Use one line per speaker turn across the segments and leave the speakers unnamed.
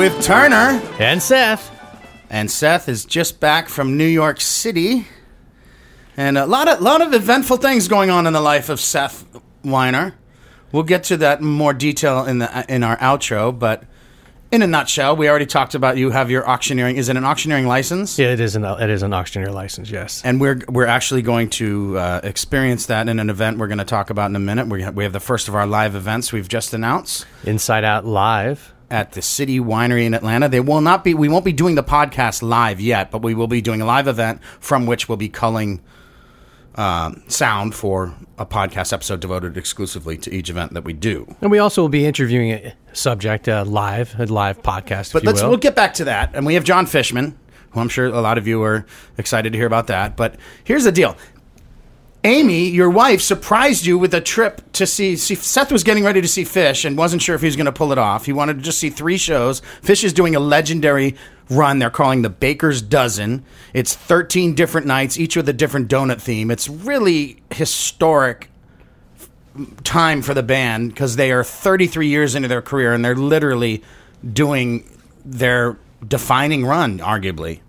With Turner.
And Seth.
And Seth is just back from New York City. And a lot of lot of eventful things going on in the life of Seth Weiner. We'll get to that in more detail in the in our outro, but in a nutshell, we already talked about you have your auctioneering. Is it an auctioneering license?
Yeah, it is an it is an auctioneer license. Yes.
And we're we're actually going to uh, experience that in an event we're going to talk about in a minute. We have, we have the first of our live events we've just announced
Inside Out Live.
At the City Winery in Atlanta. They will not be. We won't be doing the podcast live yet, but we will be doing a live event from which we'll be culling um, sound for a podcast episode devoted exclusively to each event that we do.
And we also will be interviewing a subject uh, live, a live podcast,
But let's
will.
we'll get back to that. And we have John Fishman, who I'm sure a lot of you are excited to hear about that. But here's the deal. Amy, your wife, surprised you with a trip to see, see. Seth was getting ready to see Phish and wasn't sure if he was going to pull it off. He wanted to just see three shows. Phish is doing a legendary run they're calling the Baker's Dozen. It's 13 different nights, each with a different donut theme. It's really historic time for the band because they are 33 years into their career and they're literally doing their defining run, arguably.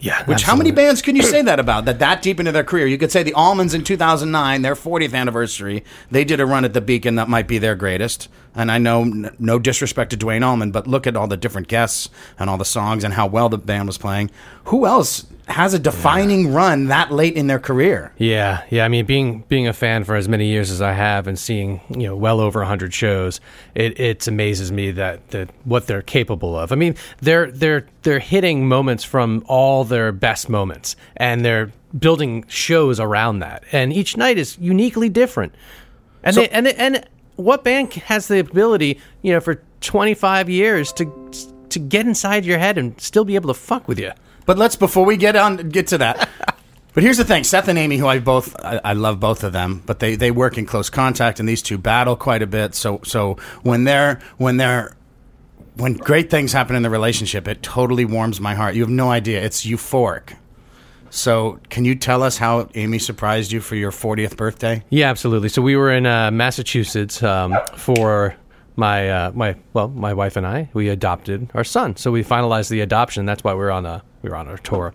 Yeah.
Which how many bands can you say that about? That that deep into their career, you could say the Allmans in 2009, their 40th anniversary, they did a run at the Beacon that might be their greatest. And I know n- no disrespect to Duane Allman, but look at all the different guests and all the songs and how well the band was playing. Who else has a defining run that late in their career?
Yeah, yeah. I mean, being being a fan for as many years as I have, and seeing you know well over hundred shows, it it amazes me that that what they're capable of. I mean, they're they're they're hitting moments from all their best moments, and they're building shows around that. And each night is uniquely different. And
So-
they, and and what band has the ability, you know, for twenty five years to to get inside your head and still be able to fuck with you?
But let's before we get on get to that. But here's the thing: Seth and Amy, who I both I, I love both of them, but they they work in close contact, and these two battle quite a bit. So so when they're when they're when great things happen in the relationship, it totally warms my heart. You have no idea; it's euphoric. So, can you tell us how Amy surprised you for your 40th birthday?
Yeah, absolutely. So we were in uh, Massachusetts um, for my uh, my well, my wife and I. We adopted our son, so we finalized the adoption. That's why we're on a we were on our tour,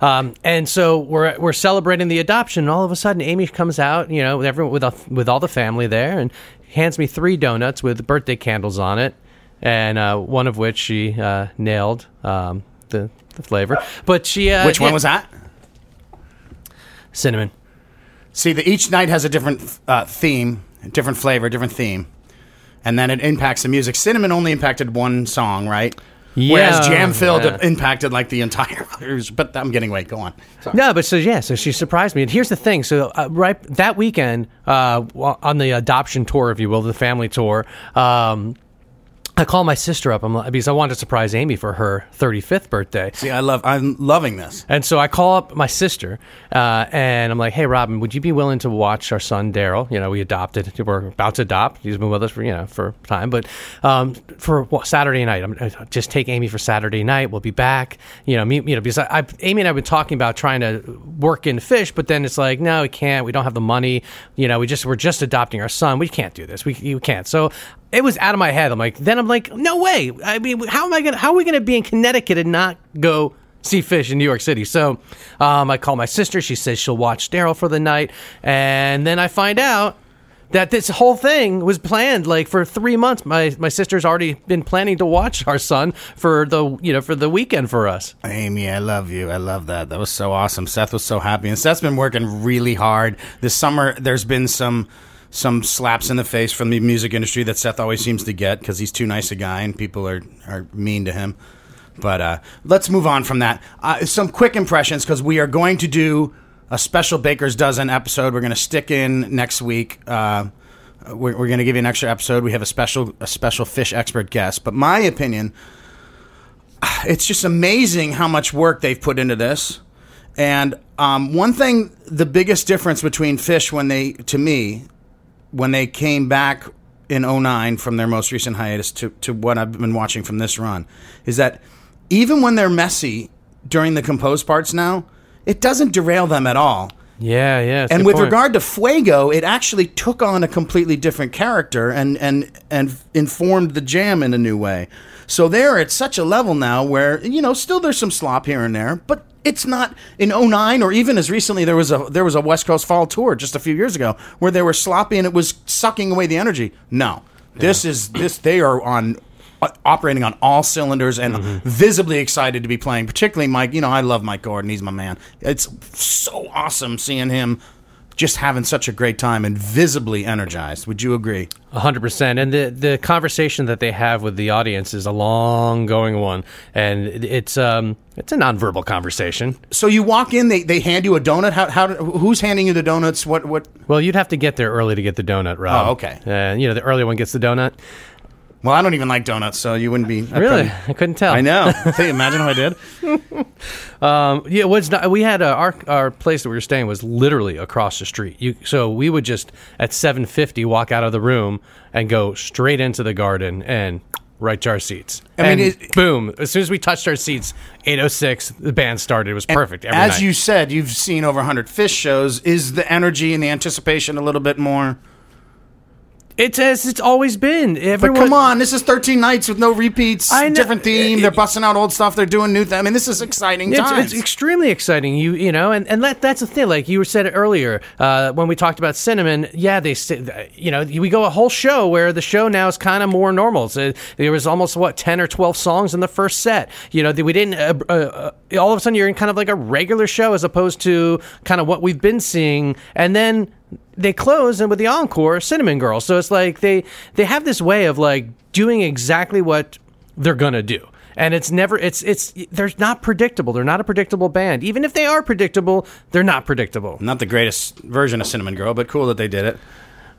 um, and so we're we're celebrating the adoption. And all of a sudden, Amy comes out, you know, with everyone with a, with all the family there, and hands me three donuts with birthday candles on it, and uh, one of which she uh, nailed um, the the flavor. But she uh,
Which one
yeah,
was that?
cinnamon?
See, the, each night has a different uh, theme, different flavor, different theme, and then it impacts the music. Cinnamon only impacted one song, right? Whereas
Yeah,
Jam Filled
yeah.
impacted like the entire. But I'm getting away. Go on. Sorry.
No, but so yeah, so she surprised me. And here's the thing: so uh, right that weekend, uh, on the adoption tour, if you will, the family tour, um, I call my sister up I'm, like- because I wanted to surprise Amy for her 35th birthday.
See, I love. I'm loving this.
And so I call up my sister, uh, and I'm like, "Hey, Robin, would you be willing to watch our son Daryl? You know, we adopted. We're about to adopt. He's been with us for you know for time, but um, for what, Saturday night, I'm uh, just take Amy for Saturday night. We'll be back. You know, me, you know, because I, I, Amy and I've been talking about trying to work in Phish, but then it's like, no, we can't. We don't have the money. You know, we just we're just adopting our son. We can't do this. We you can't. So it was out of my head. I'm like, then I'm like, no way. I mean, how am I gonna? How are we gonna be in Connecticut and not go? see Phish in New York City. So um, I call my sister. She says she'll watch Daryl for the night, and then I find out that this whole thing was planned like for three months. My my sister's already been planning to watch our son for the you know for the weekend for us.
Amy, I love you. I love that. That was so awesome. Seth was so happy, and Seth's been working really hard this summer. There's been some some slaps in the face from the music industry that Seth always seems to get because he's too nice a guy and people are are mean to him. But uh, let's move on from that. Uh, some quick impressions because we are going to do a special Baker's Dozen episode. We're going to stick in next week. Uh, we're, we're going to give you an extra episode. We have a special a special Phish expert guest. But my opinion, it's just amazing how much work they've put into this. And um, one thing, the biggest difference between Phish when they, to me, when they came back in 09 from their most recent hiatus to, to what I've been watching from this run, is that even when they're messy during the composed parts now, it doesn't derail them at all.
Yeah, yeah.
And with
point.
regard to Fuego, it actually took on a completely different character and and and informed the jam in a new way. So they're at such a level now where you know still there's some slop here and there, but it's not in 09 or even as recently there was a there was a West Coast Fall tour just a few years ago where they were sloppy and it was sucking away the energy. No, this is this they are on uh, operating on all cylinders and visibly excited to be playing. Particularly Mike, you know I love Mike Gordon. He's my man. It's so awesome seeing him just having such a great time and visibly energized. Would you agree?
A hundred percent, and the the conversation that they have with the audience is a long going one, and it's um it's a nonverbal conversation.
So you walk in, they, they hand you a donut. How, how who's handing you the donuts? What what?
Well, you'd have to get there early to get the donut, Rob.
Oh, okay.
Uh, you know, the earlier one gets the donut.
Well, I don't even like donuts, so you wouldn't be I'd
Really,
probably-
I couldn't tell.
I know. Hey, imagine if I did.
Um, yeah, what's not, we had uh, our our place that we were staying was literally across the street. You, so we would just at seven fifty walk out of the room and go straight into the garden and right to our seats.
I mean,
and
it-
boom! As soon as we touched our seats, eight oh six, the band started. It was perfect. Every
As
night.
you said, you've seen over 100 Phish shows. Is the energy and the anticipation a little bit more?
It's as it's always been.
But
Everyone,
come on, this is 13 nights with no repeats.
I know-
Different theme. They're busting out old stuff. They're doing new. Th- I mean, this is exciting
It's,
times.
it's extremely exciting, you you know, and, and that that's the thing. Like you said it earlier uh, when we talked about cinnamon. Yeah, they you know we go a whole show where the show now is kind of more normal. So there was almost what ten or twelve songs in the first set. You know, we didn't. Uh, uh, uh, all of a sudden, you're in kind of like a regular show as opposed to kind of what we've been seeing, and then they close and with the encore cinnamon girl so it's like they they have this way of like doing exactly what they're gonna do and it's never it's it's they're not predictable they're not a predictable band even if they are predictable they're not predictable
Not the greatest version of Cinnamon Girl, but cool that they did it.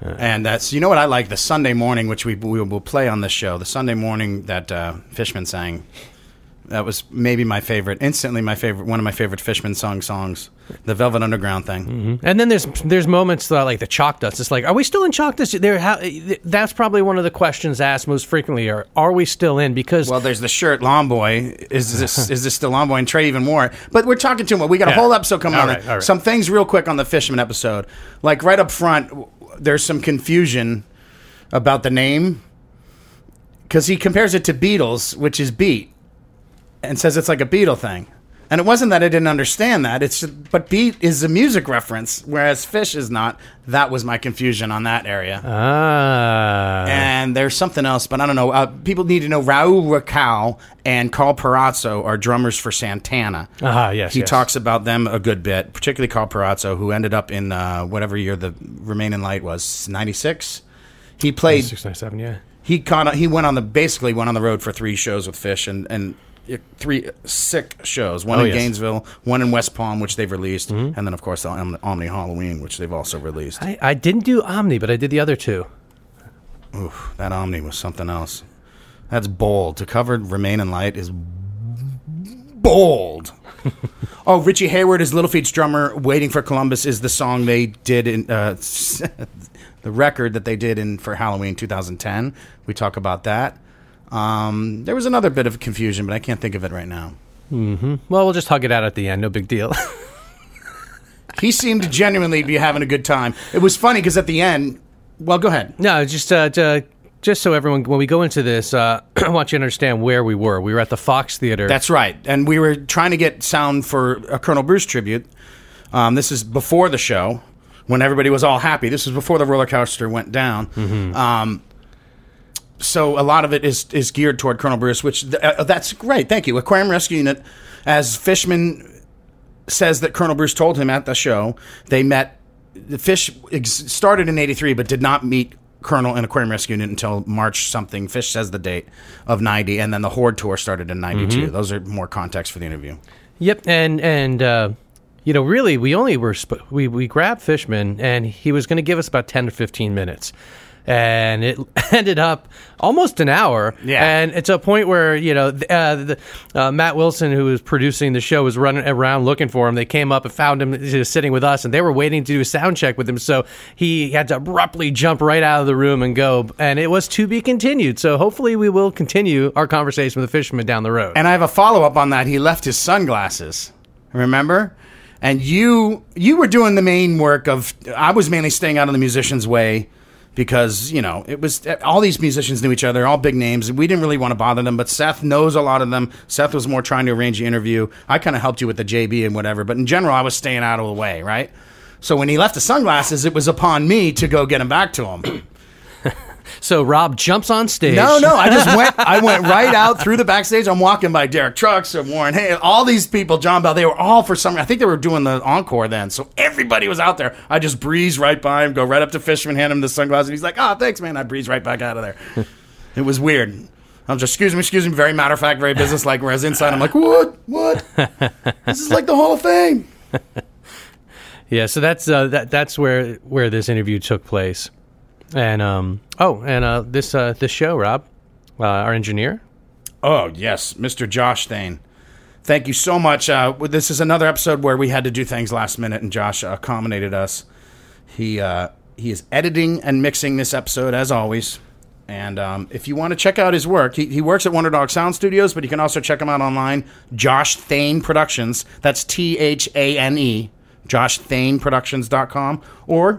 and that's you know what I like the Sunday morning, which we we will play on this show. The Sunday morning that uh, Fishman sang. That was maybe my favorite, instantly my favorite, one of my favorite Fishman song songs, the Velvet Underground thing. Mm-hmm.
and then there's there's moments that like the chalk dust it's like are we still in chalk dust there how, that's probably one of the questions asked most frequently are are we still in because
Well, there's the shirt, Lawn Boy. Is this is this still Lawn Boy? And Trey even more. But we're talking too much. We got a
Yeah.
whole episode coming
All
on.
right.
Some things real quick on the Fishman episode. Like right up front, there's some confusion about the name because he compares it to Beatles, which is beat, and says it's like a Beatle thing. And it wasn't that I didn't understand that. It's but beat is a music reference, whereas fish is not. That was my confusion on that area.
ah
And there's something else, but I don't know. Uh, people need to know Raul Rekow and Carl Perazzo are drummers for Santana.
Ah, yes,
He
yes.
talks about them a good bit, particularly Carl Perazzo, who ended up in uh, whatever year the Remain in Light was, 96. He played,
697 yeah
he caught, he went on the, basically went on the road for three shows with Phish and, and three sick shows. One
Oh,
in
yes. Mm-hmm.
Gainesville, one in West Palm, which they've released, and then, of course, the Om- Omni Halloween, which they've also released.
I, I didn't do Omni, but I did the other two.
Oof, that Omni was something else. That's bold. To cover Remain in Light is bold. oh, Richie Hayward is Little Feat's drummer. Waiting for Columbus is the song they did in uh, the record that they did in for Halloween 2010. We talk about that. Um, there was another bit of confusion, but I can't think of it right now.
Well, we'll just hug it out at the end. No big deal.
He seemed to genuinely be having a good time. It was funny because at the end, well, go ahead.
no, just uh, to, just so everyone, when we go into this, uh, I want you to understand where we were. We were at the Fox Theater.
That's right. And we were trying to get sound for a Colonel Bruce tribute. Um, this is before the show when everybody was all happy. This was before the roller coaster went down. Um, so a lot of it is is geared toward Colonel Bruce, which th- uh, that's great. Thank you. Aquarium Rescue Unit, as Fishman says that Colonel Bruce told him at the show, they met. The Phish ex- started in '83, but did not meet Colonel and Aquarium Rescue Unit until March something. Fish says the date of '90, and then the Horde tour started in '92. Those are more context for the interview.
Yep, and and uh, you know, really, we only were sp- we we grabbed Fishman, and he was going to give us about ten to fifteen minutes, and it ended up almost an hour.
Yeah.
and it's a point where you know uh, the, uh, Matt Wilson, who was producing the show, was running around looking for him. They came up and found him sitting with us, and they were waiting to do a sound check with him. So he had to abruptly jump right out of the room and go, and it was to be continued. So hopefully, we will continue our conversation with the fisherman down the road.
And I have a follow up on that. He left his sunglasses. Remember? and you you were doing the main work of. I was mainly staying out of the musician's way because you know it was all these musicians knew each other, all big names. We didn't really want to bother them, but Seth knows a lot of them. Seth was more trying to arrange the interview. I kind of helped you with the JB and whatever, but in general, I was staying out of the way, right? So when he left the sunglasses, it was upon me to go get him back to him.
So Rob jumps on stage.
No, no, I just went. I went right out through the backstage. I'm walking by Derek Trucks and Warren Haynes, all these people, John Bell. They were all for some. I think they were doing the encore then, so everybody was out there. I just breeze right by him, go right up to Fishman, hand him the sunglasses, and he's like, "Oh, thanks, man." I breeze right back out of there. it was weird. I'm just excuse me, excuse me. Very matter of fact, very business like. Whereas inside, I'm like, what, what? this is like the Hall of Fame.
Yeah, so that's uh, that that's where where this interview took place. And um oh, and uh this uh this show, Rob, uh, our engineer.
Oh, yes, Mr. Josh Thane. Thank you so much. Uh, this is another episode where we had to do things last minute, and Josh accommodated us. He uh, he is editing and mixing this episode as always. And um, if you want to check out his work, he, he works at Wonder Dog Sound Studios, but you can also check him out online. Josh Thane Productions. That's T H A N E. JoshThaneProductions.com or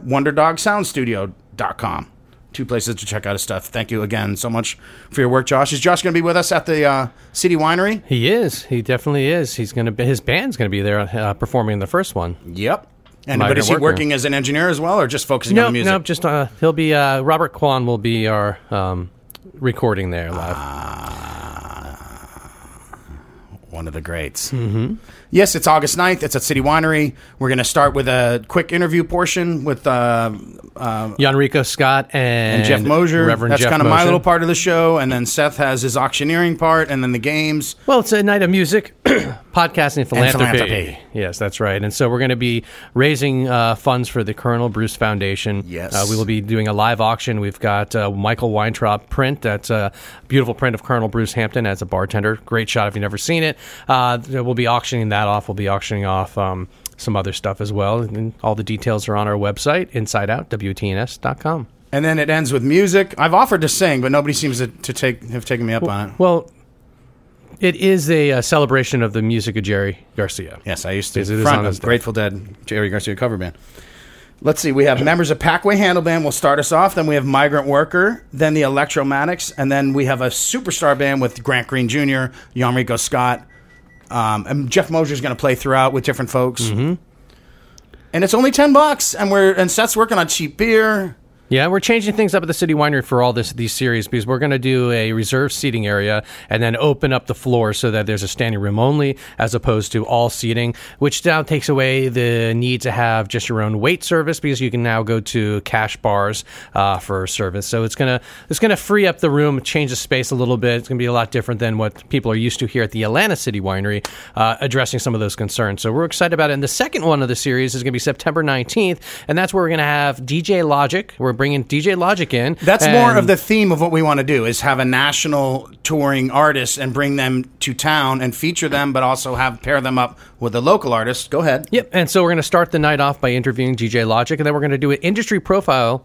WonderDogSoundStudio.com. Two places to check out his stuff. Thank you again so much for your work, Josh. Is Josh going to be with us at the uh, City Winery?
He is. He definitely is. He's gonna be. His band's gonna be there uh, performing the first one.
Yep. And but is he working as an engineer as well, or just focusing on the music?
no, just uh, he'll be. Uh, Robert Kwan will be our um, recording there live.
One of the greats. Mm-hmm. Yes, it's August 9th. It's at City Winery. We're going to start with a quick interview portion with uh, uh,
Scott and,
and Jeff Mosier.
Reverend
That's
Jeff
kind of my little part of the show. And then Seth has his auctioneering part, and then the games.
Well, it's a night of music, podcasting, and philanthropy.
philanthropy.
Yes, that's right. And so we're going to be raising uh, funds for the Colonel Bruce Foundation.
Yes.
Uh, we will be doing a live auction. We've got uh, Michael Weintraub print. That's a beautiful print of Colonel Bruce Hampton as a bartender. Great shot if you've never seen it. Uh, we'll be auctioning that off. We'll be auctioning off. Um, some other stuff as well. And all the details are on our website, insideout.wtns.com.
And then it ends with music. I've offered to sing, but nobody seems to, to take have taken me up on it.
Well, it is a, uh celebration of the music of Jerry Garcia.
Yes, I used to
it is
front of. Grateful Dead Jerry Garcia cover band. Let's see. We have members of Packway Handle Band will start us off. Then we have Migrant Worker. Then the Electromatics, and then we have a superstar band with Grant Green Jr., Jan Scott, um, and Jeff Mosier's going to play throughout with different folks. Mm-hmm. And it's only ten bucks, and we're and Seth's working on cheap beer.
Yeah, we're changing things up at the City Winery for all this these series because we're going to do a reserved seating area and then open up the floor so that there's a standing room only as opposed to all seating, which now takes away the need to have just your own wait service because you can now go to cash bars uh, for service. So it's gonna it's gonna free up the room, change the space a little bit. It's gonna be a lot different than what people are used to here at the Atlanta City Winery, uh, addressing some of those concerns. So we're excited about it. And the second one of the series is gonna be September 19th, and that's where we're gonna have DJ Logic. We're bringing DJ Logic in.
That's more of the theme of what we want to do is have a national touring artist and bring them to town and feature them, but also have pair them up with a local artist. Go ahead.
Yep. And so we're going to start the night off by interviewing DJ Logic, and then we're going to do an industry profile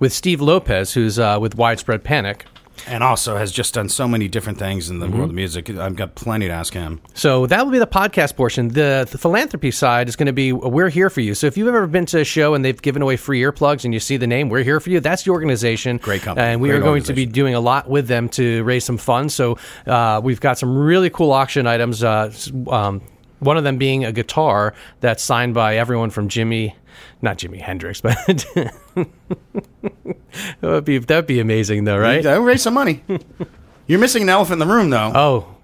with Steve Lopez, who's uh, with Widespread Panic.
And also has just done so many different things in the
Mm-hmm.
world of music. I've got plenty to ask him.
So that will be the podcast portion. The, the philanthropy side is going to be we're here for you. So if you've ever been to a show and they've given away free earplugs and you see the name, we're here for you. That's the organization.
Great company.
And we
Great
are going to be doing a lot with them to raise some funds. So uh, we've got some really cool auction items. Uh, um, one of them being a guitar that's signed by everyone from Jimmy, not Jimi Hendrix, but that would be that'd be amazing though, right?
That would raise some money. You're missing an elephant in the room, though.
Oh,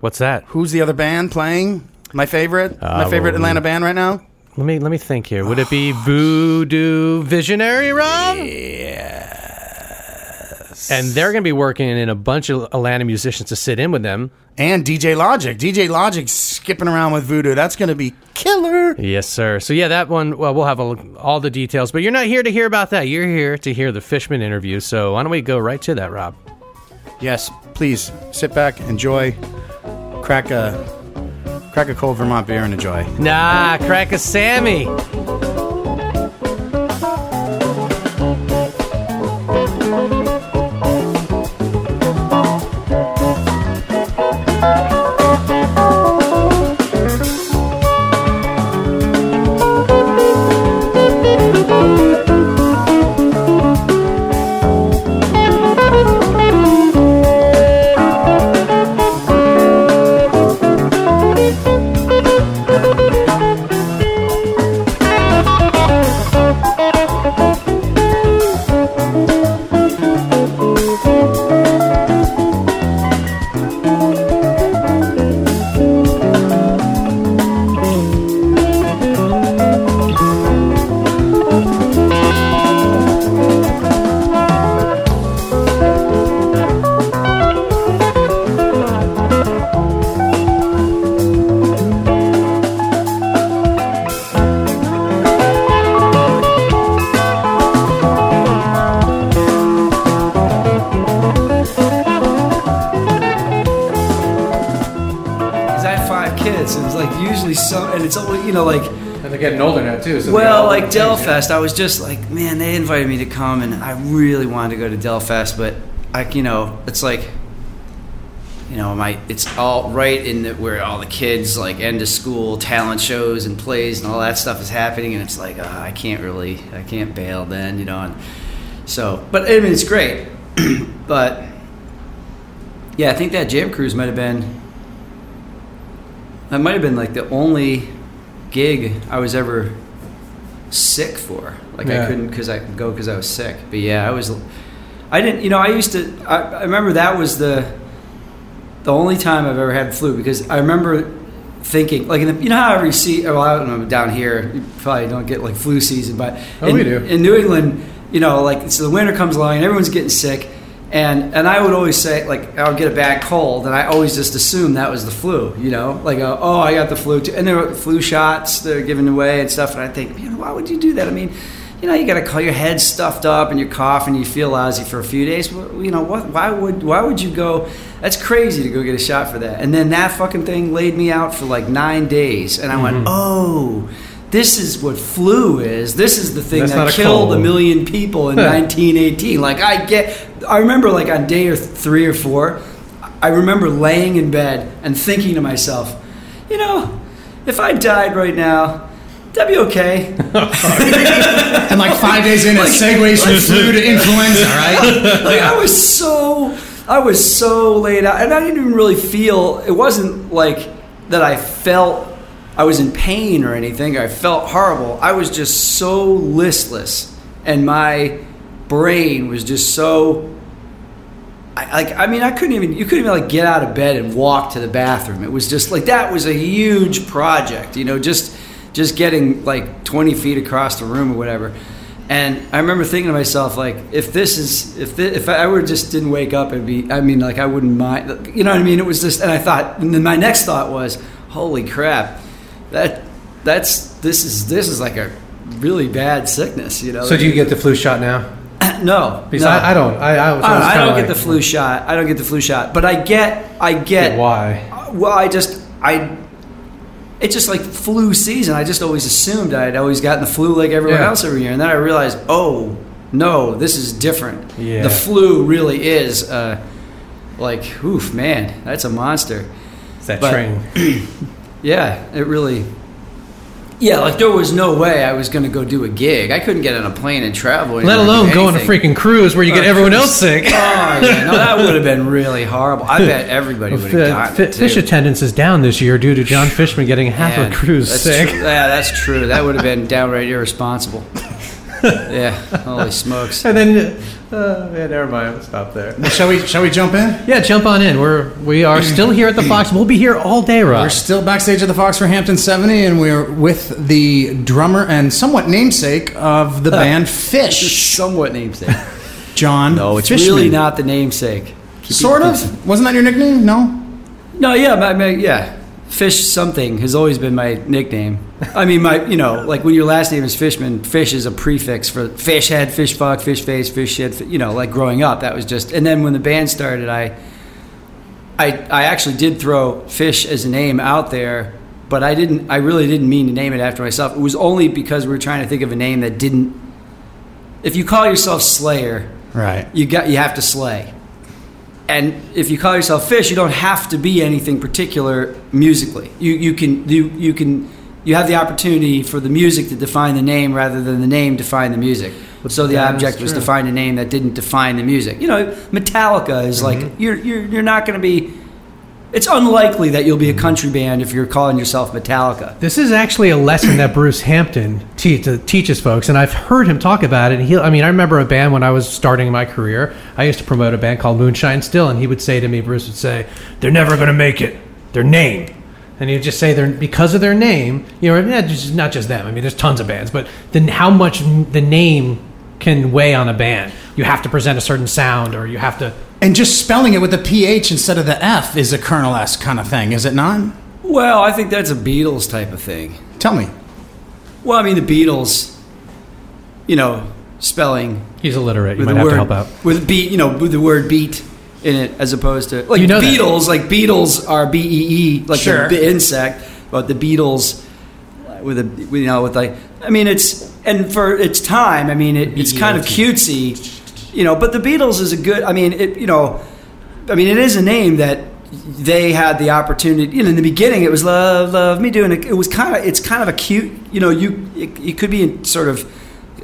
what's that?
Who's the other band playing? My favorite, my
Uh,
favorite
well,
Atlanta band right now.
Let me let me think here. Would it be Voodoo Visionary, Rob? And they're going to be working in a bunch of Atlanta musicians to sit in with them.
And DJ Logic. DJ Logic skipping around with Voodoo. That's going to be killer.
Yes, sir. So yeah, that one. Well, we'll have a, all the details, but you're not here to hear about that. You're here to hear the Fishman interview. So why don't we go right to that, Rob?
Yes, please sit back, enjoy, crack a crack a cold Vermont beer and enjoy.
Nah, crack a Sammy.
Delfest, I was just like, man, they invited me to come, and I really wanted to go to Delfest, but I, you know, it's like, you know, my it's all right in the, where all the kids like end of school talent shows and plays and all that stuff is happening, and it's like, uh, I can't really, I can't bail then, you know, and so, but I mean, it's great, but yeah, I think that Jam Cruise might have been, that might have been like the only gig I was ever. Like
Yeah.
I couldn't because I could go because I was sick. But yeah, I was. I didn't. You know, I used to. I, I remember that was the the only time I've ever had flu because I remember thinking like in the, you know how every see well I don't know down here you probably don't get like flu season but
Oh,
in,
we do.
in New England you know like so the winter comes along and everyone's getting sick and and I would always say like I would get a bad cold and I always just assumed that was the flu you know like uh, oh I got the flu too and there were flu shots they're giving away and stuff and I think man why would you do that I mean you know, you got to call your head stuffed up and you're coughing, and you feel lousy for a few days. Well, you know what? Why would why would you go? That's crazy to go get a shot for that. And then that fucking thing laid me out for like nine days, and I went, mm-hmm. oh. This is what flu is. This is the thing
That's
that killed a
cold.
million people in 1918. Like I get, I remember like on day or three or four, I remember laying in bed and thinking to myself, you know, if I died right now, that'd be okay.
And like five days in, it segues from flu to influenza, right?
like I was so I was so laid out, and I didn't even really feel. It wasn't like that. I felt I was in pain or anything. I felt horrible. I was just so listless, and my brain was just so. I, like I mean, I couldn't even. You couldn't even like get out of bed and walk to the bathroom. It was just like that was a huge project. You know, just just getting like 20 feet across the room or whatever. And I remember thinking to myself, like, if this is, if thi- if I were just didn't wake up it'd be, I mean, like, I wouldn't mind, you know what I mean? It was just, and I thought, and then my next thought was, holy crap, that that's this is this is like a really bad sickness, you know?
So do you get the flu shot now?
no,
Because
no.
I, I don't. I, I, was
I oh,
don't,
I don't get the flu shot. I don't get the flu shot, but I get, I get
Why?
well, I just I. It's just like flu season. I just always assumed I'd always gotten the flu like everyone
Yeah.
else every year, and then I realized, oh no, this is different.
Yeah.
The flu really is, uh, like, oof, man, that's a monster.
It's that
But-
train.
Yeah, it really. Yeah, like there was no way I was going to go do a gig. I couldn't get on a plane and travel.
Let alone go on a freaking cruise where you get
Uh,
everyone else sick.
Oh yeah, no, that would have been really horrible. I bet everybody would have gotten it Phish
attendance is down this year due to John Fishman getting half
Man,
a cruise sick.
True. Yeah, that's true. That would have been downright irresponsible. yeah, holy smokes.
And then, uh, yeah, never mind. We'll stop there.
shall we? Shall we jump in?
Yeah, jump on in. We're we are still here at the Fox. We'll be here all day, Rob.
We're still backstage at the Fox for Hampton 70, and we're with the drummer and somewhat namesake of the band Phish,
Somewhat namesake.
John.
No, it's
Fishman.
really not the namesake. Keep
Sort
it-
of. Wasn't that your nickname? No.
No, yeah, my, my, yeah. Fish something has always been my nickname. I mean, my you know, like when your last name is Fishman, fish is a prefix for fish head, fish fuck, fish face, fish shit. You know, like growing up, that was just. And then when the band started, I, I, I actually did throw fish as a name out there, but I didn't. I really didn't mean to name it after myself. It was only because we were trying to think of a name that didn't. If you call yourself Slayer,
Right.
you got you have to slay. And if you call yourself Fish, you don't have to be anything particular musically. You you can you you can you have the opportunity for the music to define the name rather than the name define the music. So the object was to find a name that didn't define the music. You know, Metallica is like mm-hmm. you're you're you're not going to be. It's unlikely that you'll be a mm-hmm. country band if you're calling yourself Metallica.
This is actually a lesson that Bruce Hampton te- to- teaches folks, and I've heard him talk about it. And he, I mean, I remember a band when I was starting my career. I used to promote a band called Moonshine Still, and he would say to me, Bruce would say, "They're never going to make it. Their name." And he'd just say they're because of their name. You know, not just, not just them. I mean, there's tons of bands, but then how much the name can weigh on a band. You have to present a certain sound, or you have to.
And just spelling it with the PH instead of the F is a Colonel S kind of thing, is it not?
Well, I think that's a Beatles type of thing.
Tell me.
Well, I mean, the Beatles, you know, spelling
He's illiterate. You might have
word
to help out.
with beat, you know, with the word beat in it, as opposed to like
You know that.
Beatles. Like Beatles are B E E, like
Sure.
the, insect. but the Beatles with a you know with like I mean it's and for its time I mean it, it's kind of cutesy, you know. But the Beatles is a good. I mean it you know, I mean it is a name that they had the opportunity. You know, in the beginning it was love love me doing it. It was kind of it's kind of a cute you know you it, it could be in sort of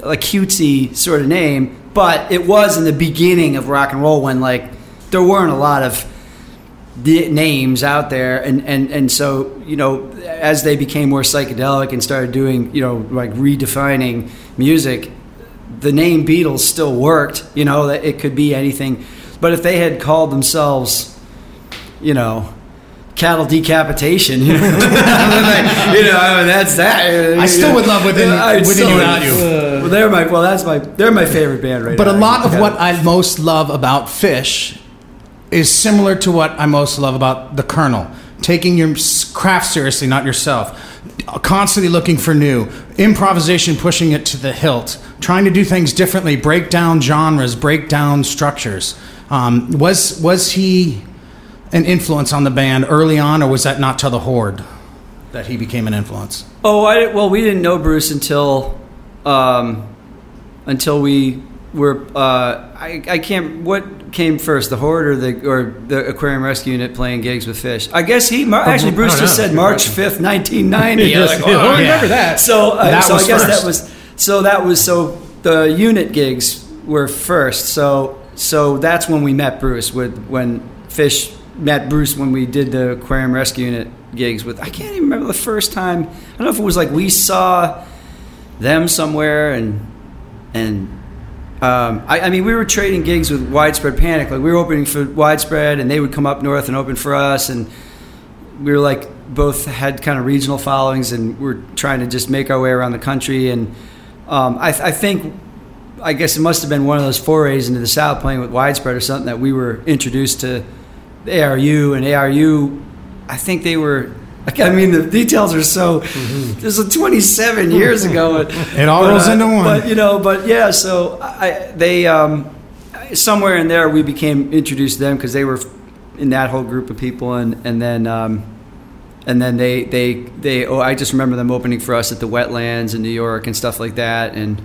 a cutesy sort of name, but it was in the beginning of rock and roll when like there weren't a lot of the names out there and, and and so you know as they became more psychedelic and started doing you know like redefining music the name Beatles still worked you know that it could be anything. But if they had called themselves you know cattle decapitation you know, you know I mean, that's that.
I still would love within- within
still-
you without you.
well they're my well that's my they're my favorite band right
But
now.
a lot of what I most love about Phish is similar to what I most love about the Colonel. Taking your craft seriously, not yourself. Constantly looking for new. Improvisation, pushing it to the hilt. Trying to do things differently. Break down genres. Break down structures. Um, was was he an influence on the band early on, or was that not till the Horde that he became an influence?
Oh, I well, we didn't know Bruce until um, until we were. Uh, I, I can't. What came first, the horde or the or the aquarium rescue unit playing gigs with Phish? I guess he. Mar- actually, Bruce just
know.
said March fifth, nineteen ninety.
Yes,
like,
yeah.
oh, yeah.
remember that.
So, uh,
That
so
was
I guess
first.
that was so that was so the unit gigs were first. So so that's when we met Bruce with when Phish met Bruce when we did the aquarium rescue unit gigs with. I can't even remember the first time. I don't know if it was like we saw them somewhere and and. Um, I, I mean, we were trading gigs with Widespread Panic. Like we were opening for Widespread, and they would come up north and open for us, and we were like both had kind of regional followings, and we're trying to just make our way around the country. And um, I, I think, I guess it must have been one of those forays into the South, playing with Widespread or something, that we were introduced to ARU, and ARU. I think they were. Like, I mean, the details are so. This was 27 years ago.
It all rolls
uh,
into one.
But you know, but yeah. So I, they um, somewhere in there we became introduced to them because they were in that whole group of people, and and then um, and then they they they. Oh, I just remember them opening for us at the wetlands in New York and stuff like that, and you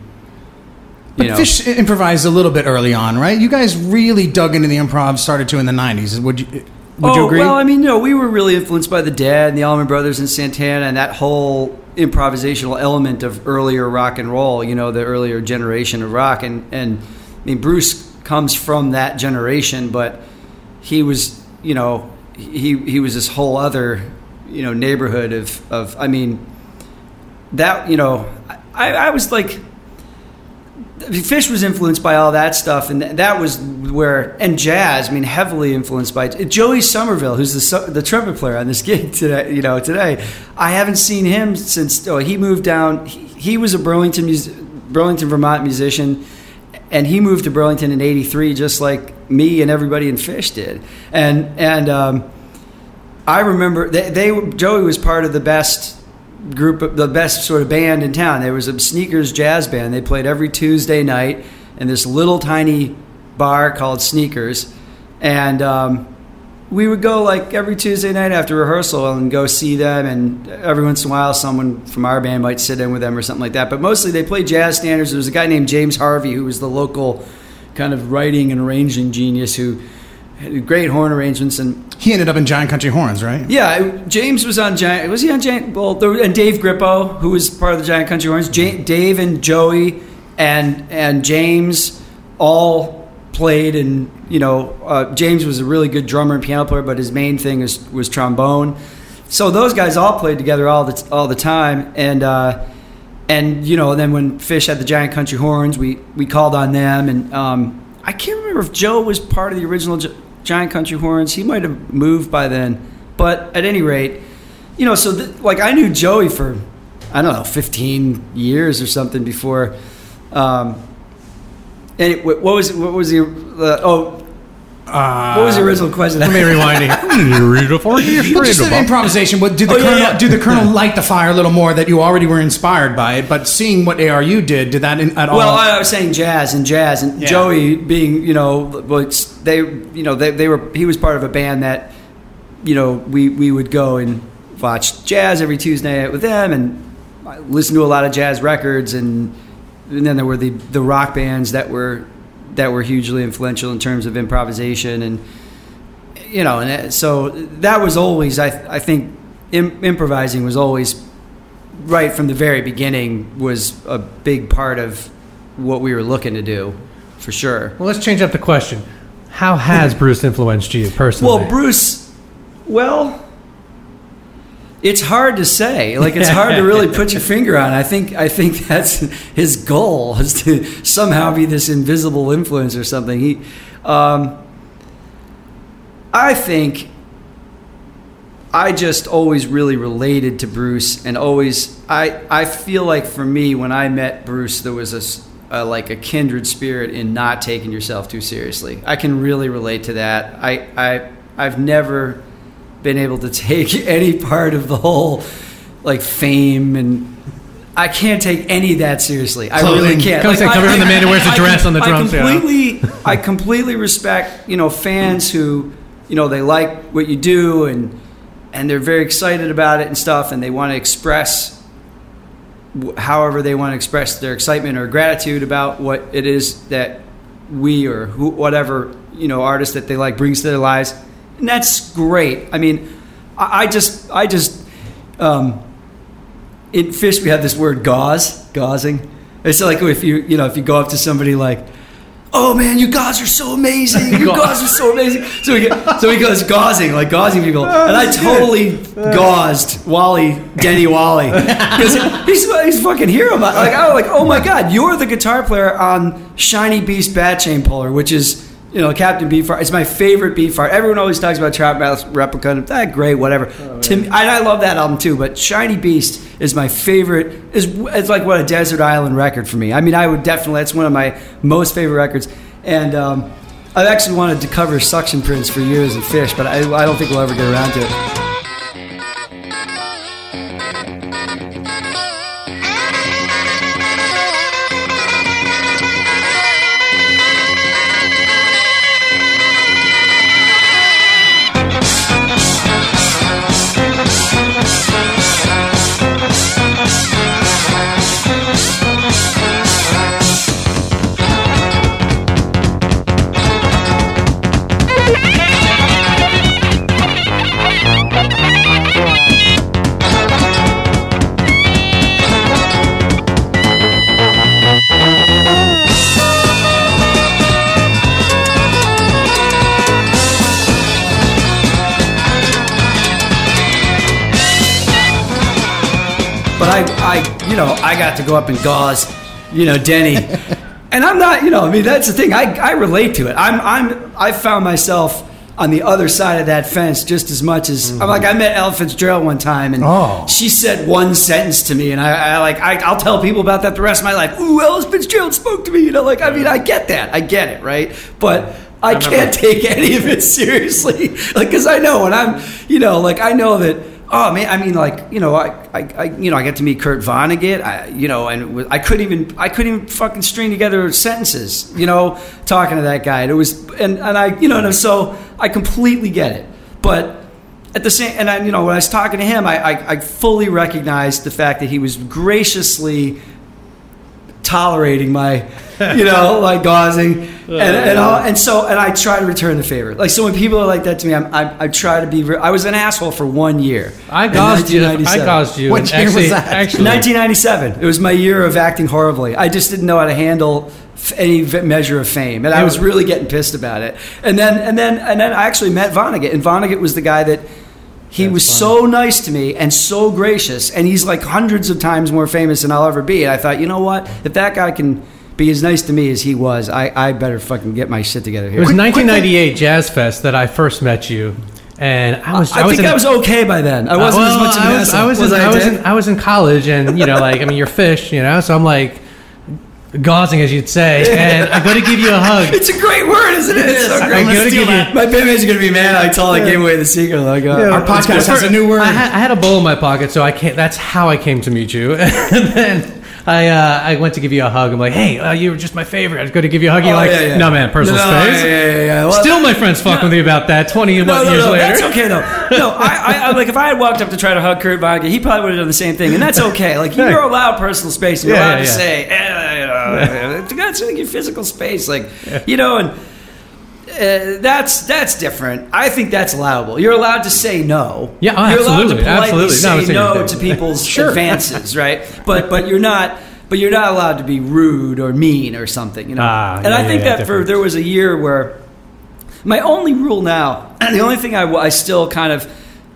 But
know.
Phish improvised a little bit early on, right? You guys really dug into the improv, started to in the '90s. Would you would you
oh,
agree?
Well, I mean, you know, we were really influenced by the Dead and the Allman Brothers and Santana and that whole improvisational element of earlier rock and roll. You know, the earlier generation of rock, and and I mean, Bruce comes from that generation, but he was, you know, he he was this whole other, you know, neighborhood of of. I mean, that you know, I, I was like. Phish was influenced by all that stuff, and that was where and jazz. I mean, heavily influenced by Joey Somerville, who's the the trumpet player on this gig today. You know, today I haven't seen him since oh, he moved down. He, he was a Burlington, Burlington, Vermont musician, and he moved to Burlington in '83, just like me and everybody in Phish did. And and um, I remember they, they Joey was part of the best group of the best sort of band in town. There was a sneakers jazz band. They played every Tuesday night in this little tiny bar called Sneakers, and um, we would go like every Tuesday night after rehearsal and go see them. And every once in a while, someone from our band might sit in with them or something like that. But mostly they played jazz standards. There was a guy named James Harvey who was the local kind of writing and arranging genius who great horn arrangements and
he ended up in Giant Country Horns, right?
yeah, James was on Giant. Was he on Giant? Well, there, and Dave Grippo, who was part of the Giant Country Horns. Ja- Dave and Joey and and James all played, and you know, uh, James was a really good drummer and piano player, but his main thing was was trombone. So those guys all played together all the all the time, and uh, and you know, then when Phish had the Giant Country Horns, we we called on them, and um, I can't remember if Joe was part of the original Gi- Giant Country Horns. He might have moved by then, but at any rate, you know, so th- like I knew Joey for I don't know, fifteen years or something before. Um, and it, what was what was the uh, oh
Uh,
what was the original question?
Let me rewind it.
Well, just an improvisation. What did the
Oh,
colonel?
yeah.
Did the colonel light the fire a little more that you already were inspired by it? But seeing what ARU did, did that in, at all?
Well, I was saying jazz and jazz, and
Yeah.
Joey being, you know, they, you know, they, they were. He was part of a band that, you know, we we would go and watch jazz every Tuesday night with them, and I listened to a lot of jazz records, and and then there were the the rock bands that were that were hugely influential in terms of improvisation and you know, and that- so that was always I I think Im- improvising was always right from the very beginning was a big part of what we were looking to do, for sure.
Well, let's change up the question. How has Bruce influenced you personally?
Well, Bruce, well, it's hard to say. Like it's hard to really put your finger on. I think I think that's his goal is to somehow be this invisible influence or something. He, um, I think, I just always really related to Bruce, and always I I feel like for me when I met Bruce there was a, like a kindred spirit in not taking yourself too seriously. I can really relate to that. I I I've never been able to take any part of the whole like fame and I can't take any of that seriously. I really can't.
Come
I-
from the man who wears the
I-
dress on the
I
drums, know?
completely, I completely respect you know fans who you know they like what you do and and they're very excited about it and stuff and they want to express however they want to express their excitement or gratitude about what it is that we or who, whatever you know artist that they like brings to their lives and that's great. I mean i, I just i just um, in Phish we have this word gauze gauzing. It's like if you you know if you go up to somebody like oh man you guys are so amazing. You guys are so amazing. So we get, so he goes gauzing like gauzing people. And i totally gauzed wally Denny Walley. Because he's, he's fucking hero like i was like oh my god you're the guitar player on shiny beast bat chain puller which is you know, Captain Beefheart. It's my favorite Beefheart. Everyone always talks about Trout Mask Replica. That great, whatever. to me, and I love that album too. But Shiny Beast is my favorite. is It's like what a desert island record for me. I mean, I would definitely. That's one of my most favorite records. And um, I've actually wanted to cover Suction Prints for years and Phish, but I, I don't think we'll ever get around to it. Know, I got to go up and gauze, you know, Denny, and I'm not, you know, I mean, that's the thing. I, I relate to it. I'm, I'm, I found myself on the other side of that fence just as much as I'm like I met Ella Fitzgerald one time, and
Oh.
she said one sentence to me, and I, I like, I, I'll tell people about that the rest of my life. Ooh, Ella Fitzgerald spoke to me, you know, like I mean, I get that, I get it, right? But. I can't take any of it seriously, like, because I know when I'm, you know, like I know that Oh man, I mean, like you know, I, I, I you know, I got to meet Kurt Vonnegut, I, you know, and I couldn't even, I couldn't even fucking string together sentences, you know, talking to that guy. And it was, and and I, you know, and so I completely get it, but at the same, and I, you know, when I was talking to him, I, I, I fully recognized the fact that he was graciously tolerating my, you know, like gauzing, and and, all, and so and I try to return the favor. Like so, when people are like that to me, I'm, I, I try to be. re- I was an asshole for one year.
I
in
gauzed you. I
1997.
gauzed you.
What year was that?
Actually,
1997. It was my year of acting horribly. I just didn't know how to handle f- any v- measure of fame, and I was really getting pissed about it. And then, and then, and then, I actually met Vonnegut, and Vonnegut was the guy that he was so nice to me and so gracious, and he's like hundreds of times more famous than I'll ever be. And I thought, you know what? If that guy can be as nice to me as he was, I, I better fucking get my shit together here.
It
here.
was 1998 Jazz Fest that I first met you, and I was.
I,
was
think
in-
I was okay by then. I wasn't
well,
as much of an
I was,
asshole.
I was,
Was
in,
I,
I, was
Dick?
in, I was in college, and you know, like I mean, you're Phish, you know, so I'm like gauzing, as you'd say, and I go to give you a hug.
It's a great word, isn't it? It's so great.
I
great.
go to give you.
My bandmates are gonna be mad. I told I gave away the secret. Like, uh,
Our podcast has a new word.
I had, I had a bowl in my pocket, so I can't. That's how I came to meet you. and then I uh, I went to give you a hug. I'm like, hey, uh, you were just my favorite. I was going to give you a hug. You're
Oh,
like,
yeah, yeah.
no, man, personal
No,
space.
yeah, yeah, yeah. Well,
Still, my friends fuck with me about that. Twenty
No, no,
years
no,
later.
that's okay though. No, I, I, I like if I had walked up to try to hug Kurt Vonnegut, he probably would have done the same thing, and that's okay. Like you're allowed personal space, you're allowed to say, eh, you know, that's like your physical space, like you know, and uh, that's that's different. I think that's allowable. You're allowed to say no.
Yeah, oh,
you're allowed
absolutely,
to politely
absolutely.
Say
I'm
no to people's advances, right? But but you're not. But you're not allowed to be rude or mean or something, you know.
Ah,
and
yeah,
I think
yeah,
that for there was a year where my only rule now, and the only thing I, I still kind of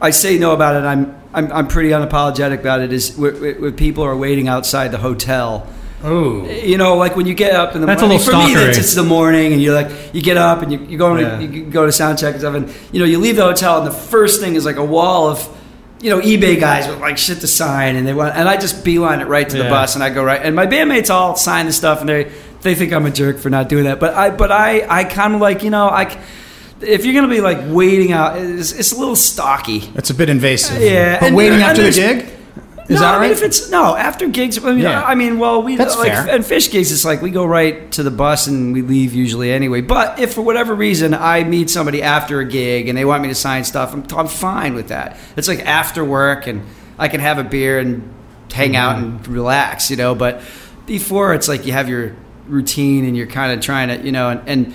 I say no about it. I'm I'm, I'm pretty unapologetic about it. Is when people are waiting outside the hotel.
Ooh.
You know, like when you get up in the
That's a
morning.
little
For me, it's, it's the morning, and you're like, you get up and you, you go
Yeah.
to you go to sound check and stuff, and you know, you leave the hotel, and the first thing is like a wall of. You know, eBay guys with like shit to sign, and they want, and I just beeline it right to the bus, and I go right, and my bandmates all sign the stuff, and they they think I'm a jerk for not doing that, but I but I I kind of like you know I if you're gonna be like waiting out, it's, it's a little stocky.
It's a bit invasive.
Yeah,
But
and-
waiting
and
after the gig? Is
no,
that
I mean, if it's no after gigs, I mean,
Yeah.
I mean, well, we
That's
like
fair.
and Phish gigs. It's like we go right to the bus and we leave usually anyway. But if for whatever reason I meet somebody after a gig and they want me to sign stuff, I'm, I'm fine with that. It's like after work and I can have a beer and hang out
Mm-hmm.
and relax, you know. But before it's like you have your routine and you're kind of trying to, you know, and. and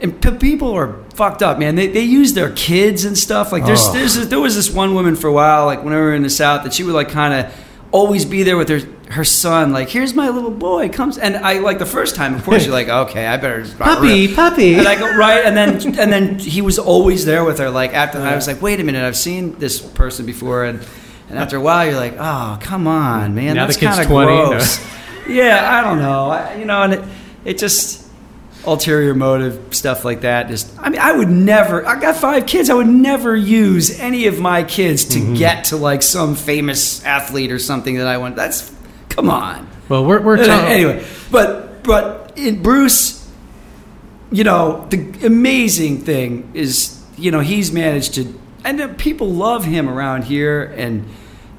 and p- people are fucked up, man. They, they use their kids and stuff. Like there's,
Oh.
there's there was this one woman for a while, like when we were in the south, that she would like kind of always be there with her her son. Like here's my little boy comes, and I like the first time, of course, you're like, okay, I better
Puppy, puppy.
And I go right, and then and then he was always there with her. Like after I was like, wait a minute, I've seen this person before, and and after a while, you're like, oh come on, man,
Now the
that's
kid's
kind of
20,
gross. yeah, I don't know, I, you know, and it, it just ulterior motive stuff like that just i mean i would never i got five kids i would never use any of my kids to
Mm-hmm.
get to like some famous athlete or something that i want that's come on
Well, we're we're talking.
anyway but but in bruce you know the amazing thing is you know he's managed to and people love him around here and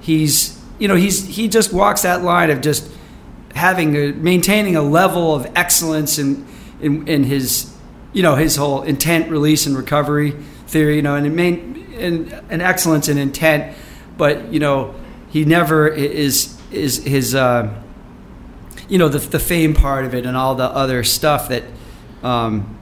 he's you know he's he just walks that line of just having a, maintaining a level of excellence in, in in his you know his whole intent release and recovery theory you know and it main and an excellence in intent but you know he never is is his uh, you know the the fame part of it and all the other stuff that um,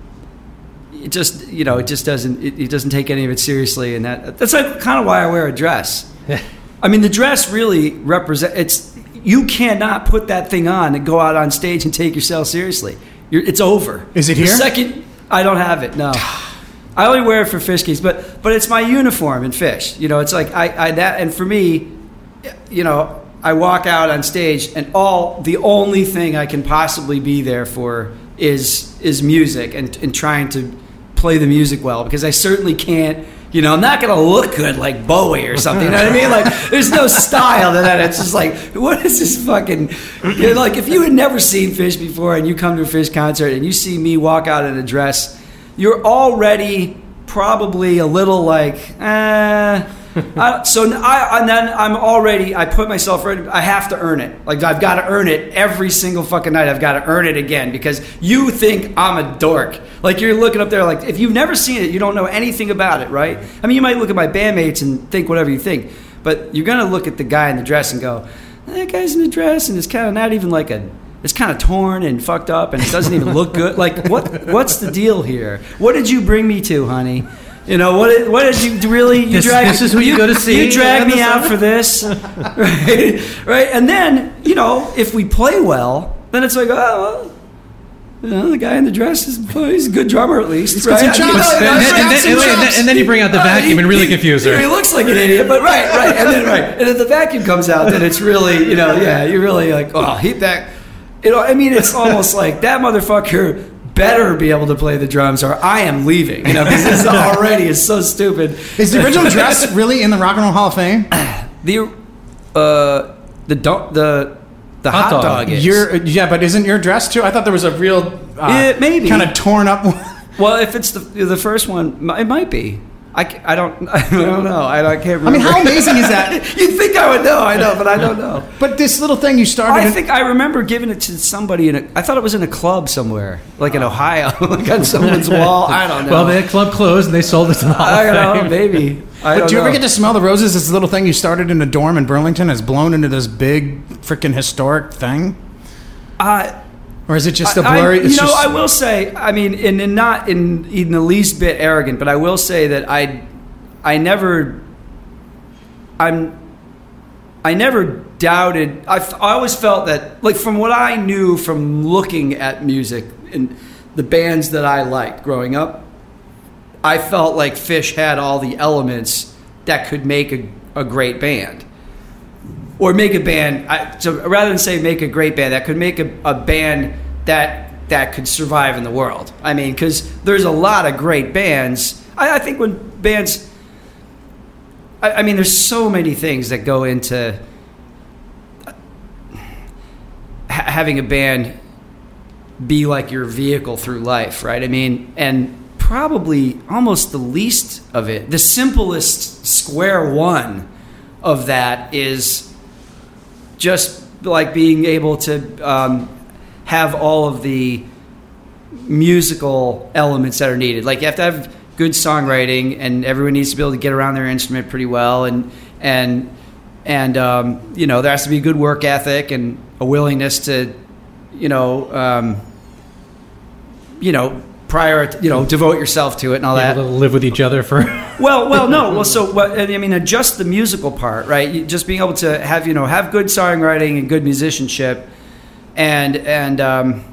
it just you know it just doesn't it, it doesn't take any of it seriously and that that's like kind of why I wear a dress. I mean the dress really represent it's you cannot put that thing on and go out on stage and take yourself seriously. You're, it's over.
Is it
The
here?
second I don't have it. No. I only wear it for Phish gigs, but but it's my uniform in Phish. You know, it's like I, I that and for me, you know, I walk out on stage and all the only thing I can possibly be there for is is music and and trying to play the music well because I certainly can't. You know, I'm not gonna look good like Bowie or something. You know what I mean? Like, there's no style to that. It's just like, what is this fucking? You know, like, if you had never seen Phish before and you come to a Phish concert and you see me walk out in a dress, you're already probably a little like, eh. Uh, I, so I, and then I'm already, I put myself. I have to earn it. Like I've got to earn it every single fucking night. I've got to earn it again because you think I'm a dork. Like you're looking up there, like if you've never seen it, you don't know anything about it, right? I mean, you might look at my bandmates and think whatever you think, but you're gonna look at the guy in the dress and go, that guy's in the dress and it's kind of not even like a. It's kind of torn and fucked up, and it doesn't even look good. Like, what? What's the deal here? What did you bring me to, honey? You know what? What did you really? You
This-
drag,
this is who you go to see
You drag me out for this, right? Right? And then you know, if we play well, then it's like, oh, well, you know, the guy in the dress is he's a good drummer at least, right?
got some chops.
You know,
And then, and, and then-
chops.
and then you bring out the vacuum and really confuse
He looks like an idiot, but right, right, and then right, and if the vacuum comes out, then it's really, you know, yeah, you're really like, oh, he that, you know, I mean, it's almost like that motherfucker better be able to play the drums, or I am leaving, you know, because this already is so stupid.
Is the original dress really in the Rock and Roll Hall of Fame?
the, uh, the do- the the hot,
Hot
dog,
dog.
Your yeah, but isn't your dress too? I thought there was a real uh,
Yeah, maybe.
kind of torn up. one.
well, if it's the the first one, it might be. I, I don't I don't know. I, don't- I can't remember.
I mean, how amazing is that?
You'd think I would know. I know, but I don't know.
But this little thing you started.
I
in-
think I remember giving it to somebody in a. I thought it was in a club somewhere, like in Ohio, like on someone's wall. I don't know.
Well, the club closed and they sold it to the Hall
I don't know,
Fame.
maybe. I
but
don't
do you ever get to smell the roses? This little thing you started in a dorm in Burlington has blown into this big freaking historic thing,
Uh,
or is it just a blurry?
I, you know, I will say, I mean, and, and not in in the least bit arrogant, but I will say that I, I never, I'm, I never doubted. I, I always felt that, like, from what I knew from looking at music and the bands that I liked growing up, I felt like Phish had all the elements that could make a, a great band or make a band. I, so rather than say make a great band, that could make a, a band that that could survive in the world. I mean, because there's a lot of great bands. I, I think when bands, I, I mean, there's so many things that go into ha- having a band be like your vehicle through life, right? I mean, and probably almost the least of it, the simplest square one of that is just like being able to um, have all of the musical elements that are needed. Like you have to have good songwriting, and everyone needs to be able to get around their instrument pretty well, and and and um, you know there has to be good work ethic and a willingness to, you know, um, you know, prior, you know, devote yourself to it and all that.
Able to live with each other for.
Well, well, no. Well, so what, I mean, uh, just the musical part, right? Just being able to have you know have good songwriting and good musicianship, and and um,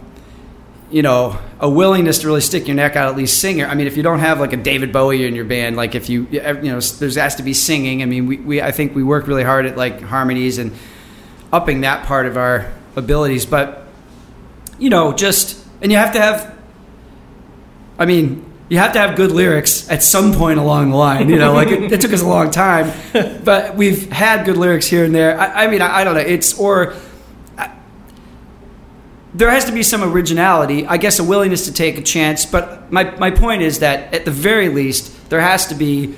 you know a willingness to really stick your neck out at least sing. I mean, if you don't have like a David Bowie in your band, like if you you know there's has to be singing. I mean, we, we I think we work really hard at like harmonies and upping that part of our abilities, but you know just and you have to have I mean, you have to have good lyrics at some point along the line. You know, like it, it took us a long time, but we've had good lyrics here and there. I, I mean, I, I don't know. It's or I, there has to be some originality. I guess a willingness to take a chance. But my my point is that at the very least, there has to be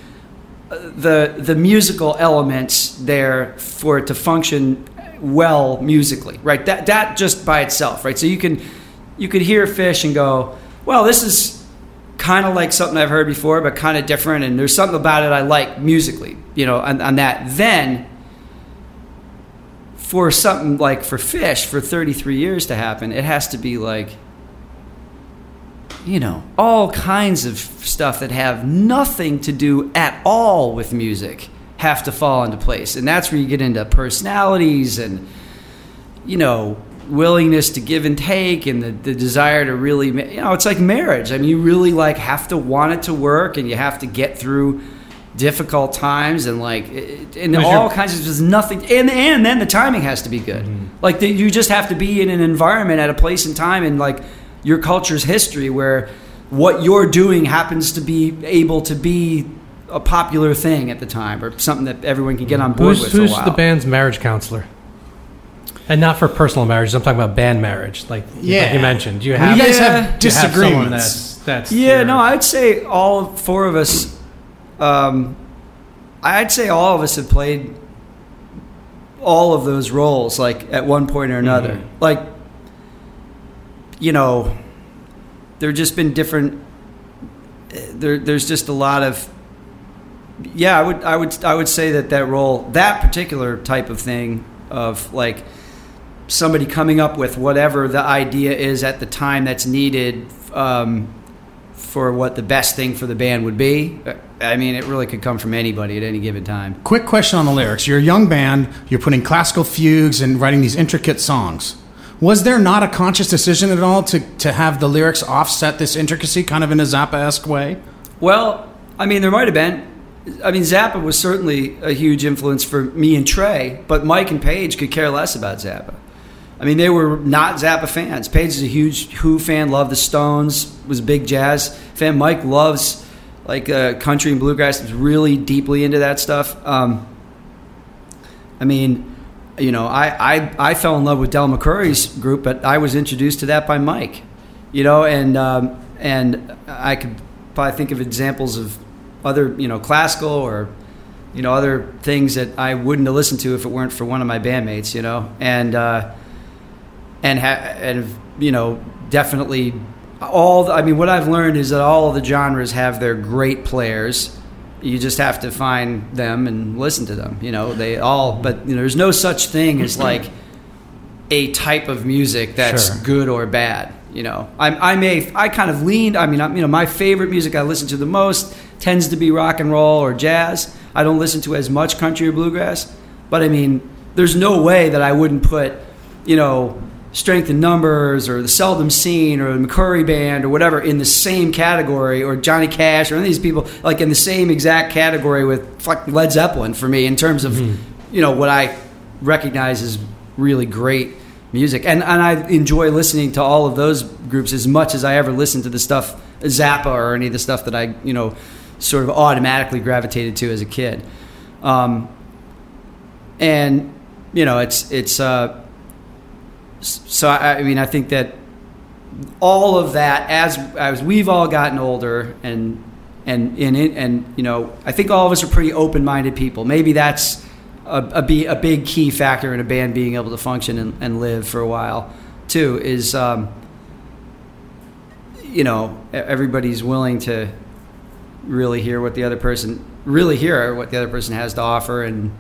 uh, the the musical elements there for it to function well musically, right? That that just by itself, right? So you can you could hear Phish and go, well, this is kind of like something I've heard before, but kind of different, and there's something about it I like musically, you know, on, on that. Then for something like for Phish for 33 years to happen, it has to be like you know, all kinds of stuff that have nothing to do at all with music have to fall into place. And that's where you get into personalities and, you know, willingness to give and take and the, the desire to really, you know, it's like marriage. I mean, you really like have to want it to work and you have to get through difficult times and like, and all kinds of, there's nothing. And, and then the timing has to be good. Mm-hmm. Like the, you just have to be in an environment at a place and time and like, your culture's history where what you're doing happens to be able to be a popular thing at the time or something that everyone can get on mm-hmm. board
Who's,
with for a
who's
while.
the band's marriage counselor? And not for personal marriages. I'm talking about band marriage, like, like you mentioned. Do you have
you guys
Yeah.
have
do you have
disagreements.
someone that's that's
yeah,
your-
no, I'd say all four of us. Um, I'd say all of us have played all of those roles, like at one point or another.
Mhm.
Like, you know, there just been different. There, there's just a lot of. Yeah, I would, I would, I would say that that role, that particular type of thing, of like somebody coming up with whatever the idea is at the time that's needed um, for what the best thing for the band would be. I mean, it really could come from anybody at any given time.
Quick question on the lyrics. You're a young band, you're putting classical fugues and writing these intricate songs. Was there not a conscious decision at all to, to have the lyrics offset this intricacy kind of in a Zappa esque way?
Well, I mean, there might have been. I mean, Zappa was certainly a huge influence for me and Trey, but Mike and Paige could care less about Zappa. I mean, they were not Zappa fans. Paige is a huge Who fan, loved the Stones, was a big jazz fan. Mike loves like uh, country and bluegrass, was really deeply into that stuff. Um, I mean, you know, I, I, I fell in love with Del McCoury's group, but I was introduced to that by Mike, you know, and, um, and I could probably think of examples of other you know classical or you know other things that I wouldn't have listened to if it weren't for one of my bandmates. You know, and uh, and ha- and you know definitely all. The, I mean, what I've learned is that all of the genres have their great players. You just have to find them and listen to them. You know, they all. But you know, there's no such thing as like a type of music that's
Sure.
good or bad. You know, I, I may I kind of leaned. I mean, I, you know, my favorite music I listen to the most tends to be rock and roll or jazz. I don't listen to as much country or bluegrass, but I mean, there's no way that I wouldn't put, you know, Strength in Numbers or the Seldom Scene or the McCoury Band or whatever in the same category or Johnny Cash or any of these people like in the same exact category with fuck Led Zeppelin for me in terms of, you know, what I recognize as really great music. And and I enjoy listening to all of those groups as much as I ever listened to the stuff Zappa or any of the stuff that I you know sort of automatically gravitated to as a kid. Um, and you know it's it's uh, so I, I mean I think that all of that as as we've all gotten older and and in and, and you know I think all of us are pretty open minded people. Maybe that's a, a, a big key factor in a band being able to function and, and live for a while too. Is um, you know everybody's willing to really hear what the other person really hear what the other person has to offer and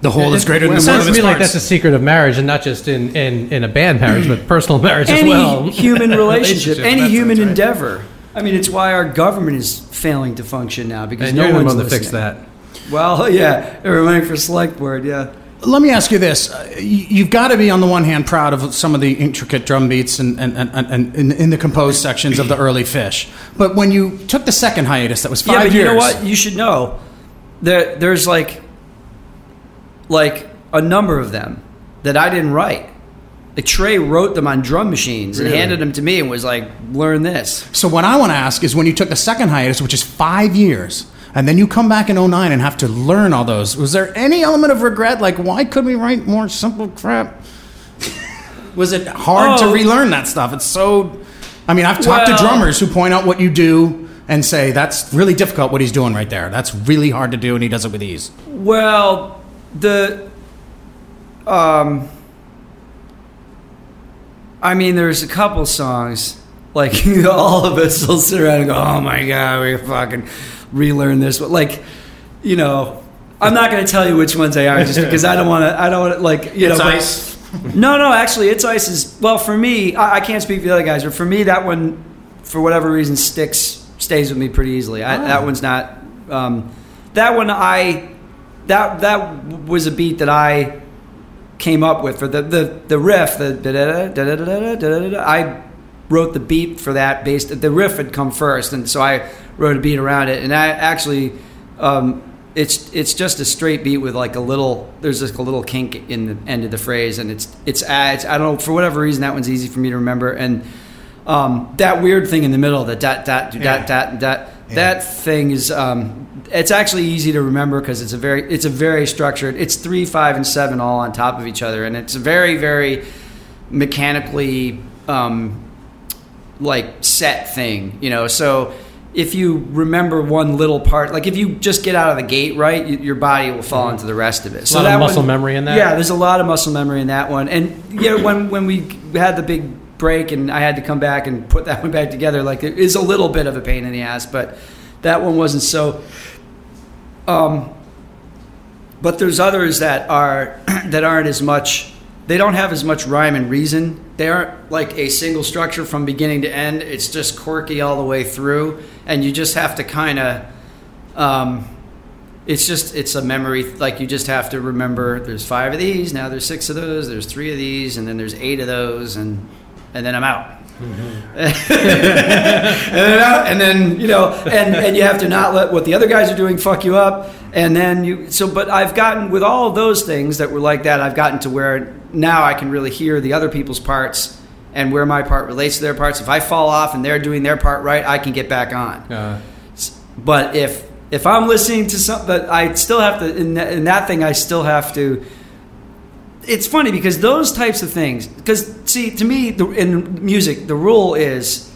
The whole is greater than
It
the sum
sounds
of
to
its
me like that's a secret of marriage, and not just in, in, in a band marriage, but personal marriage as
any
well.
human relationship, any human
right.
endeavor. I mean, it's why our government is failing to function now because
and
no
you're
one's
one to fix
listening.
that.
Well, yeah, we're running for select board. Yeah,
Let me ask you this: Uh, You've got to be, on the one hand, proud of some of the intricate drum beats and, and, and, and, and in, in the composed sections of the early Phish. But when you took the second hiatus, that was five
yeah, but
years.
you know what? You should know that There's like, like a number of them that I didn't write. Like Trey wrote them on drum machines and handed them to me and was like, "Learn this."
So what I want to ask is, when you took the second hiatus, which is five years, and then you come back in 09 and have to learn all those, was there any element of regret? Like, why couldn't we write more simple crap? Was it hard to
Oh.
relearn that stuff? It's so. I mean, I've talked to drummers who point out what you do and say that's really difficult what he's doing right there. That's really hard to do, and he does it with ease.
Well, the um I mean there's a couple songs like all of us will sit around and go, "Oh my god, we fucking relearn this." But like, you know, I'm not going to tell you which ones they are just because I don't want to I don't want to like, you know, but- no, no, actually, It's Ice is well for me. I, I can't speak for the other guys, but for me, that one, for whatever reason, sticks stays with me pretty easily. I, That one's not. Um, that one, I that that was a beat that I came up with for the the, the riff. The. I wrote the beat for that based. The riff had come first, and so I wrote a beat around it. And I actually. Um, it's it's just a straight beat with like a little there's like a little kink in the end of the phrase and it's it's, uh, it's I don't know for whatever reason that one's easy for me to remember and um, that weird thing in the middle the dot dot dot
Yeah.
dot dot that thing is um, it's actually easy to remember because it's a very it's a very structured it's three five and seven all on top of each other and it's a very very mechanically um, like set thing, you know. So if you remember one little part, like if you just get out of the gate right, you, your body will fall into the rest of it.
Mm-hmm. A lot of
that
muscle
one-
memory in that?
Yeah, there's a lot of muscle memory in that one. And yeah, when when we had the big break and I had to come back and put that one back together, like it is a little bit of a pain in the ass, but that one wasn't so. Um, but there's others that are that aren't as much they don't have as much rhyme and reason they aren't like a single structure from beginning to end it's just quirky all the way through and you just have to kind of um, it's just it's a memory like you just have to remember there's five of these now there's six of those there's three of these and then there's eight of those and and then i'm out and, then out, and then you know, and and you have to not let what the other guys are doing fuck you up. And then you so, but I've gotten with all those things that were like that. I've gotten to where now I can really hear the other people's parts and where my part relates to their parts. If I fall off and they're doing their part right, I can get back on.
Uh,
But if if I'm listening to something, but I still have to in that, in that thing, I still have to. It's funny because those types of things. Because see, to me, the, in music, the rule is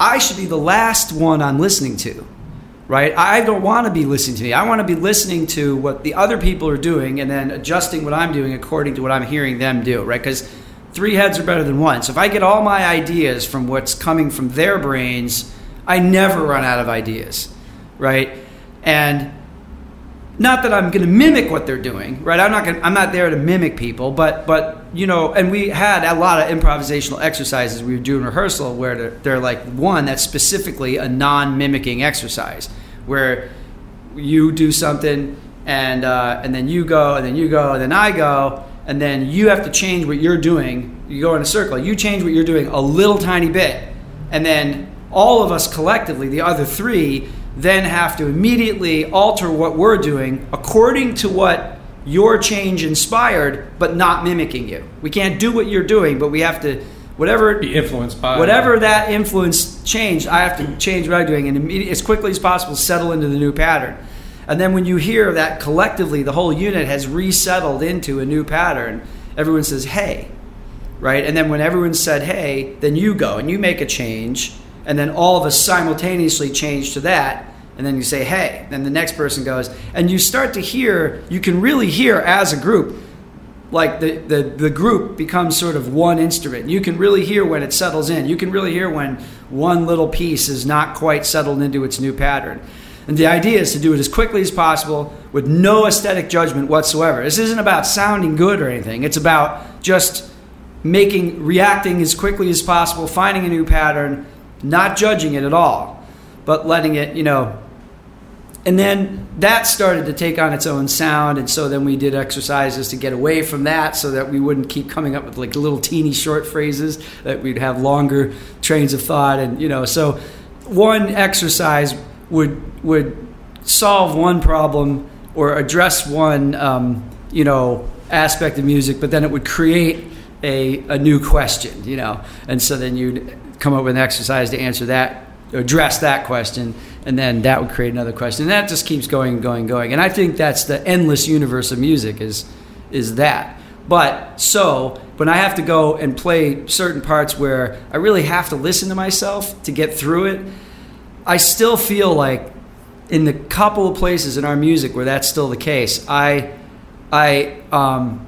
I should be the last one I'm listening to. right? I don't want to be listening to me. I want to be listening to what the other people are doing and then adjusting what I'm doing according to what I'm hearing them do, right? Because three heads are better than one. So if I get all my ideas from what's coming from their brains, I never run out of ideas, right? And not that I'm going to mimic what they're doing, right? I'm not going I'm not there to mimic people, but but you know, and we had a lot of improvisational exercises we were doing rehearsal where they're, they're like one that's specifically a non-mimicking exercise where you do something and uh, and then you go and then you go and then I go and then you have to change what you're doing. You go in a circle. You change what you're doing a little tiny bit, and then all of us collectively, the other three, then have to immediately alter what we're doing according to what your change inspired, but not mimicking you. We can't do what you're doing, but we have to whatever
Be influenced by
whatever that influence changed. I have to change what I'm doing and as quickly as possible settle into the new pattern. And then when you hear that collectively the whole unit has resettled into a new pattern, everyone says, "Hey." Right? And then when everyone said, "Hey," then you go and you make a change, and then all of us simultaneously change to that. And then you say, "Hey." Then the next person goes, and you start to hear, you can really hear as a group like the, the, the group becomes sort of one instrument. You can really hear when it settles in. You can really hear when one little piece is not quite settled into its new pattern. And the idea is to do it as quickly as possible with no aesthetic judgment whatsoever. This isn't about sounding good or anything. It's about just making reacting as quickly as possible, finding a new pattern, not judging it at all, but letting it, you know, and then that started to take on its own sound and so then we did exercises to get away from that so that we wouldn't keep coming up with like little teeny short phrases that we'd have longer trains of thought and you know. So one exercise would would solve one problem or address one um, you know aspect of music but then it would create a, a new question you know. And so then you'd come up with an exercise to answer that address that question and then that would create another question. And that just keeps going and going and going. And i think that's the endless universe of music is is that. But so when i have to go and play certain parts where i really have to listen to myself to get through it i still feel like in the couple of places in our music where that's still the case i i um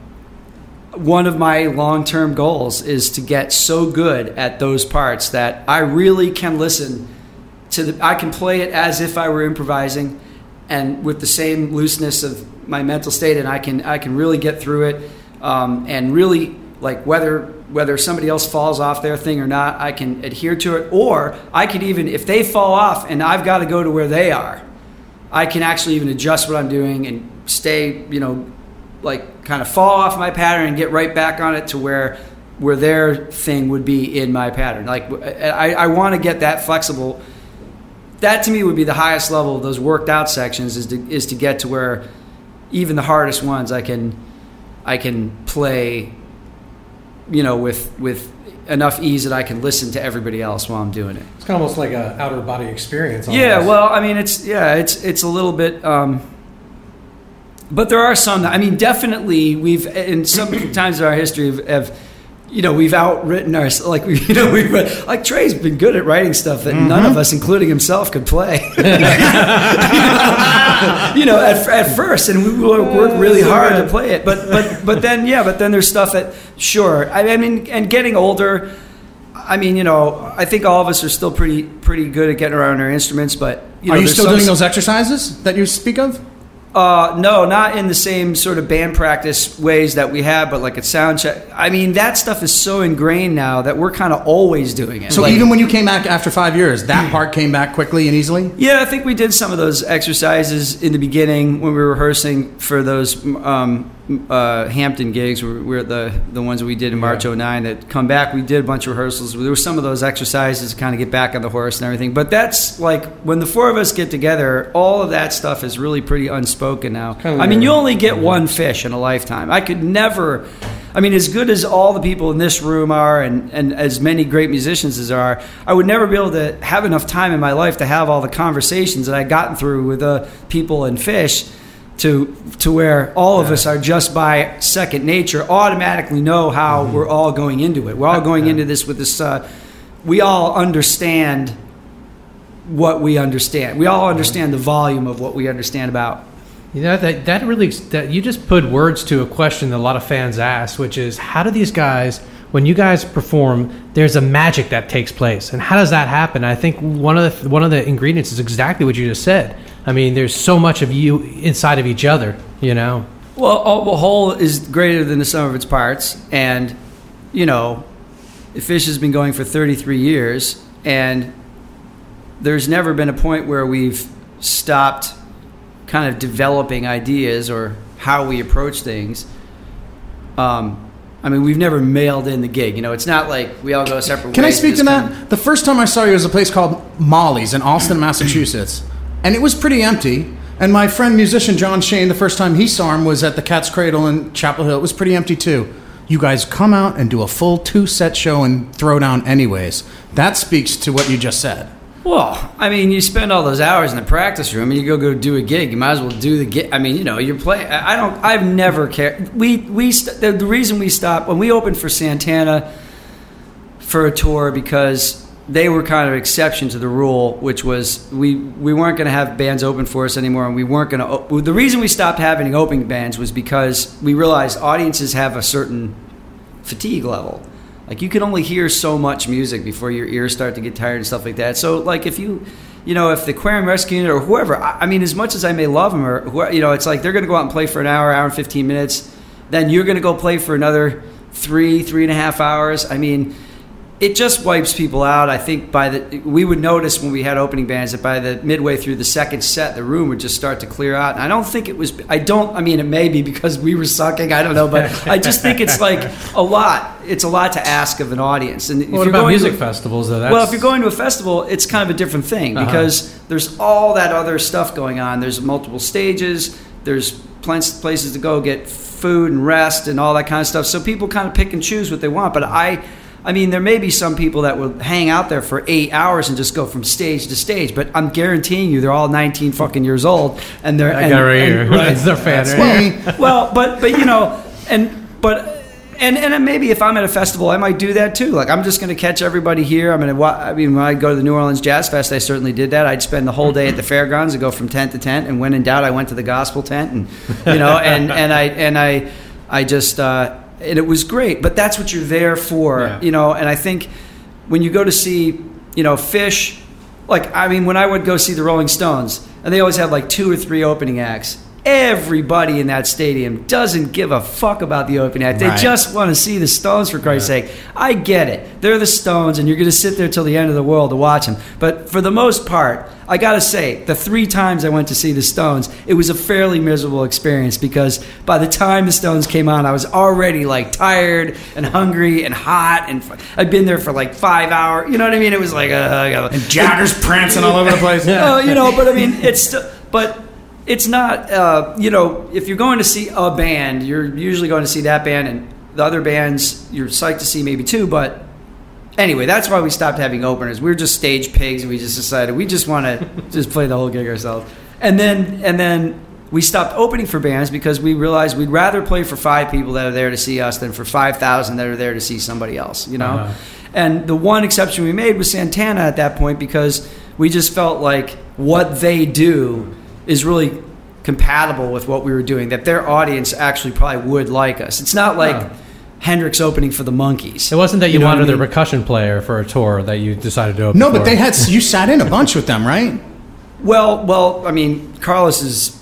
one of my long-term goals is to get so good at those parts that I really can listen to the I can play it as if I were improvising and with the same looseness of my mental state and I can I can really get through it um, and really like whether whether somebody else falls off their thing or not I can adhere to it. Or I could even if they fall off and I've got to go to where they are I can actually even adjust what I'm doing and stay you know like kind of fall off my pattern and get right back on it to where where their thing would be in my pattern. Like I, I want to get that flexible. That to me would be the highest level of those worked out sections is to is to get to where even the hardest ones I can I can play you know with with enough ease that I can listen to everybody else while I'm doing it.
It's kind of almost like an outer body experience.
Yeah, well, I mean, it's yeah, it's it's a little bit. Um, but there are some. That, I mean, definitely we've in some times in our history have, have you know we've outwritten our like we you know we've like Trey's been good at writing stuff that none of mm-hmm. us, including himself, could play. you know, at, at first, and we work work really hard to play it. But but but then yeah, but then there's stuff that sure. I, I mean, and getting older. I mean, you know, I think all of us are still pretty pretty good at getting around our instruments. But you know,
Are you still doing those exercises that you speak of?
Uh, no, not in the same sort of band practice ways that we have, but like at sound check. I mean, that stuff is so ingrained now that we're kind of always doing it.
So
Like-
even when you came back after five years, that part came back quickly and easily.
Yeah, I think we did some of those exercises in the beginning when we were rehearsing for those um, uh, Hampton gigs. We were the the ones that we did in March '09 that come back. We did a bunch of rehearsals. There were some of those exercises to kind of get back on the horse and everything. But that's like when the four of us get together, all of that stuff is really pretty unspoken now.
Kinda
I mean, you only get one Phish in a lifetime. I could never. I mean, as good as all the people in this room are, and, and as many great musicians as are, I would never be able to have enough time in my life to have all the conversations that I've gotten through with the people and Phish to to where all of us are just by second nature automatically know how we're all going into it. We're all going into this with this. Uh, we all understand what we understand. We all understand the volume of what we understand about.
You know that that really that you just put words to a question that a lot of fans ask, which is how do these guys when you guys perform, there's a magic that takes place, and how does that happen? I think one of the one of the ingredients is exactly what you just said. I mean, there's so much of you inside of each other, you know.
Well, a a whole is greater than the sum of its parts, and you know, Phish has been going for 33 years, and there's never been a point where we've stopped kind of developing ideas or how we approach things. Um, I mean, we've never mailed in the gig. You know, it's not like we all go separate
Can I speak to that?
kinda-
The first time I saw you was a place called Molly's in Austin, Massachusetts, and it was pretty empty. And my friend musician John Shane, the first time he saw him was at the Cat's Cradle in Chapel Hill. It was pretty empty too. You guys come out and do a full two set show and throw down anyways. That speaks to what you just said.
Well, I mean, you spend all those hours in the practice room, and you go go do a gig. You might as well do the gig. I mean, you know, you're playing. I don't. I've never cared. We we st- the, the reason we stopped when we opened for Santana for a tour because they were kind of exception to the rule, which was we we weren't going to have bands open for us anymore, and we weren't going to. The reason we stopped having opening bands was because we realized audiences have a certain fatigue level. Like you can only hear so much music before your ears start to get tired and stuff like that. So like if you, you know, if the Aquarium Rescue Unit or whoever, I, I mean, as much as I may love them or you know, it's like they're going to go out and play for an hour, hour and fifteen minutes, then you're going to go play for another three, three and a half hours. I mean, it just wipes people out. I think by the we would notice when we had opening bands that by the midway through the second set, the room would just start to clear out. And I don't think it was. I don't. I mean, it may be because we were sucking. I don't know, but I just think it's like a lot. It's a lot to ask of an audience. And if
What about music
to,
festivals though?
Well, if you're going to a festival, it's kind of a different thing
Uh-huh.
because there's all that other stuff going on. There's multiple stages. There's places to go get food and rest and all that kind of stuff. So people kind of pick and choose what they want. But I, I mean, there may be some people that will hang out there for eight hours and just go from stage to stage. But I'm guaranteeing you, they're all 19 fucking years old, and they're and,
right
and-
here.
right.
It's their fan. right?
Me,
well, but but you know, and but and and maybe if I'm at a festival, I might do that too. Like I'm just going to catch everybody here. I'm going to. I mean, when I go to the New Orleans Jazz Fest, I certainly did that. I'd spend the whole day at the fairgrounds and go from tent to tent. And when in doubt, I went to the gospel tent, and you know, and and I and I I just. uh and it was great, but that's what you're there for,
Yeah.
you know. And I think when you go to see, you know, Phish, like I mean, when I would go see the Rolling Stones, and they always have like two or three opening acts. Everybody in that stadium doesn't give a fuck about the opening act. They
Right.
just want to see the Stones for Christ's sake. I get it. They're the Stones, and you're going to sit there till the end of the world to watch them. But for the most part, I got to say, the three times I went to see the Stones, it was a fairly miserable experience because by the time the Stones came on, I was already like tired and hungry and hot, and f- I'd been there for like five hours. You know what I mean? It was like, uh,
Jagger's prancing all over the place.
Oh, you know, but I mean, it's still, but it's not. Uh, you know, if you're going to see a band, you're usually going to see that band, and the other bands you're psyched to see maybe too. But anyway, that's why we stopped having openers. We were just stage pigs, and we just decided we just want to just play the whole gig ourselves. And then and then we stopped opening for bands because we realized we'd rather play for five people that are there to see us than for five thousand that are there to see somebody else. You know.
Uh-huh.
And the one exception we made was Santana at that point because we just felt like what they do is really compatible with what we were doing. That their audience actually probably would like us. It's not like. Hendrix opening for the Monkees.
It wasn't that you,
know
wanted
I
the percussion player for a tour that you decided to open.
No, but
for.
they had you sat in a bunch with them, right?
Well, well, I mean, Carlos is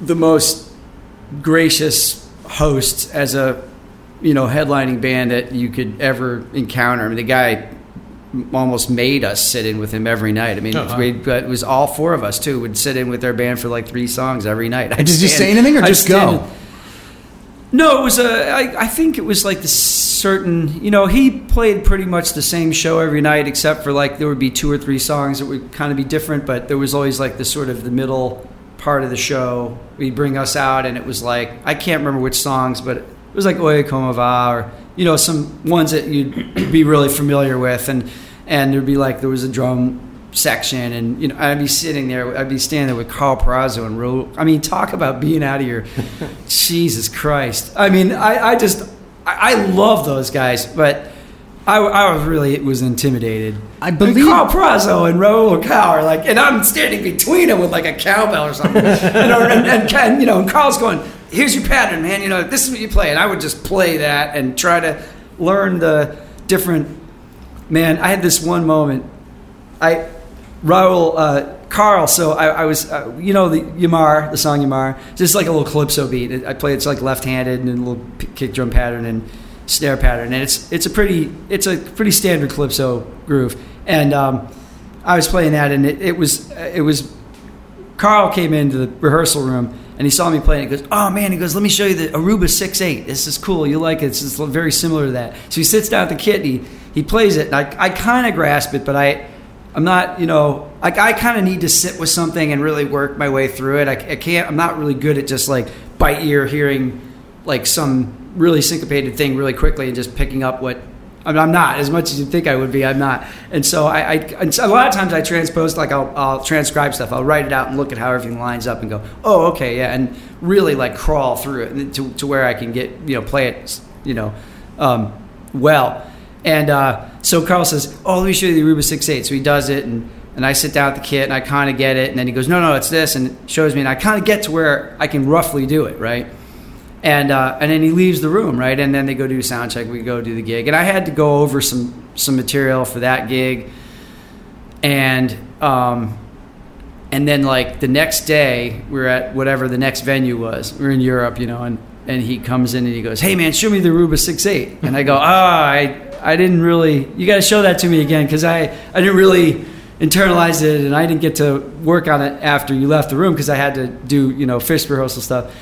the most gracious host as a you know headlining band that you could ever encounter. I mean, the guy almost made us sit in with him every night. I mean,
Oh,
we, but it was all four of us too would sit in with their band for like three songs every night. I'd
Did you say anything or just go?
No, it was a. I, I think it was like the certain. You know, he played pretty much the same show every night, except for like there would be two or three songs that would kind of be different. But there was always like the sort of the middle part of the show. He'd bring us out, and it was like I can't remember which songs, but it was like Oye Como Va, or you know some ones that you'd be really familiar with, and and there'd be like there was a drum section and you know I'd be sitting there I'd be standing there with Karl Perazzo and Ro I mean talk about being out of your Jesus Christ. I mean I, I just I, I love those guys but I, I was really it was intimidated.
I
And
believe-
Karl Perazzo and Raul Rekow are like, and I'm standing between them with like a cowbell or something, and, and, and, and you know, and Karl's going, "Here's your pattern, man. You know, this is what you play." And I would just play that and try to learn the different. Man, I had this one moment. I Raul uh, Karl. So I, I was, uh, you know, the Yamar, the song Yamar. It's just like a little calypso beat. I play it's like left-handed and a little kick drum pattern and snare pattern, and it's it's a pretty it's a pretty standard calypso groove. And um, I was playing that, and it, it was it was Karl came into the rehearsal room and he saw me playing. He goes, "Oh man!" He goes, "Let me show you the Aruba 6.8. This is cool. You like it? It's very similar to that." So he sits down at the kit he, he plays it. And I, I kind of grasp it, but I I'm not you know like I kind of need to sit with something and really work my way through it. I, I can't. I'm not really good at just like by ear hearing like some really syncopated thing really quickly and just picking up what I mean, I'm not as much as you think I would be. I'm not, and so I, I and so a lot of times I transpose like I'll, I'll transcribe stuff. I'll write it out and look at how everything lines up and go, oh, okay, yeah, and really like crawl through it to, to where I can get you know play it you know um, well. And uh, so Karl says, oh, let me show you the Aruba 6.8. So he does it, and and I sit down at the kit and I kind of get it, and then he goes, no, no, it's this, and shows me, and I kind of get to where I can roughly do it, right? And uh, and then he leaves the room, right? And then they go do sound check. We go do the gig, and I had to go over some some material for that gig, and um, and then like the next day we are at whatever the next venue was. We are in Europe, you know, and and he comes in and he goes, "Hey man, show me the Aruba 6.8. and I go, "Ah, I I didn't really. You got to show that to me again because I I didn't really." internalize it and I didn't get to work on it after you left the room because I had to do you know Phish rehearsal stuff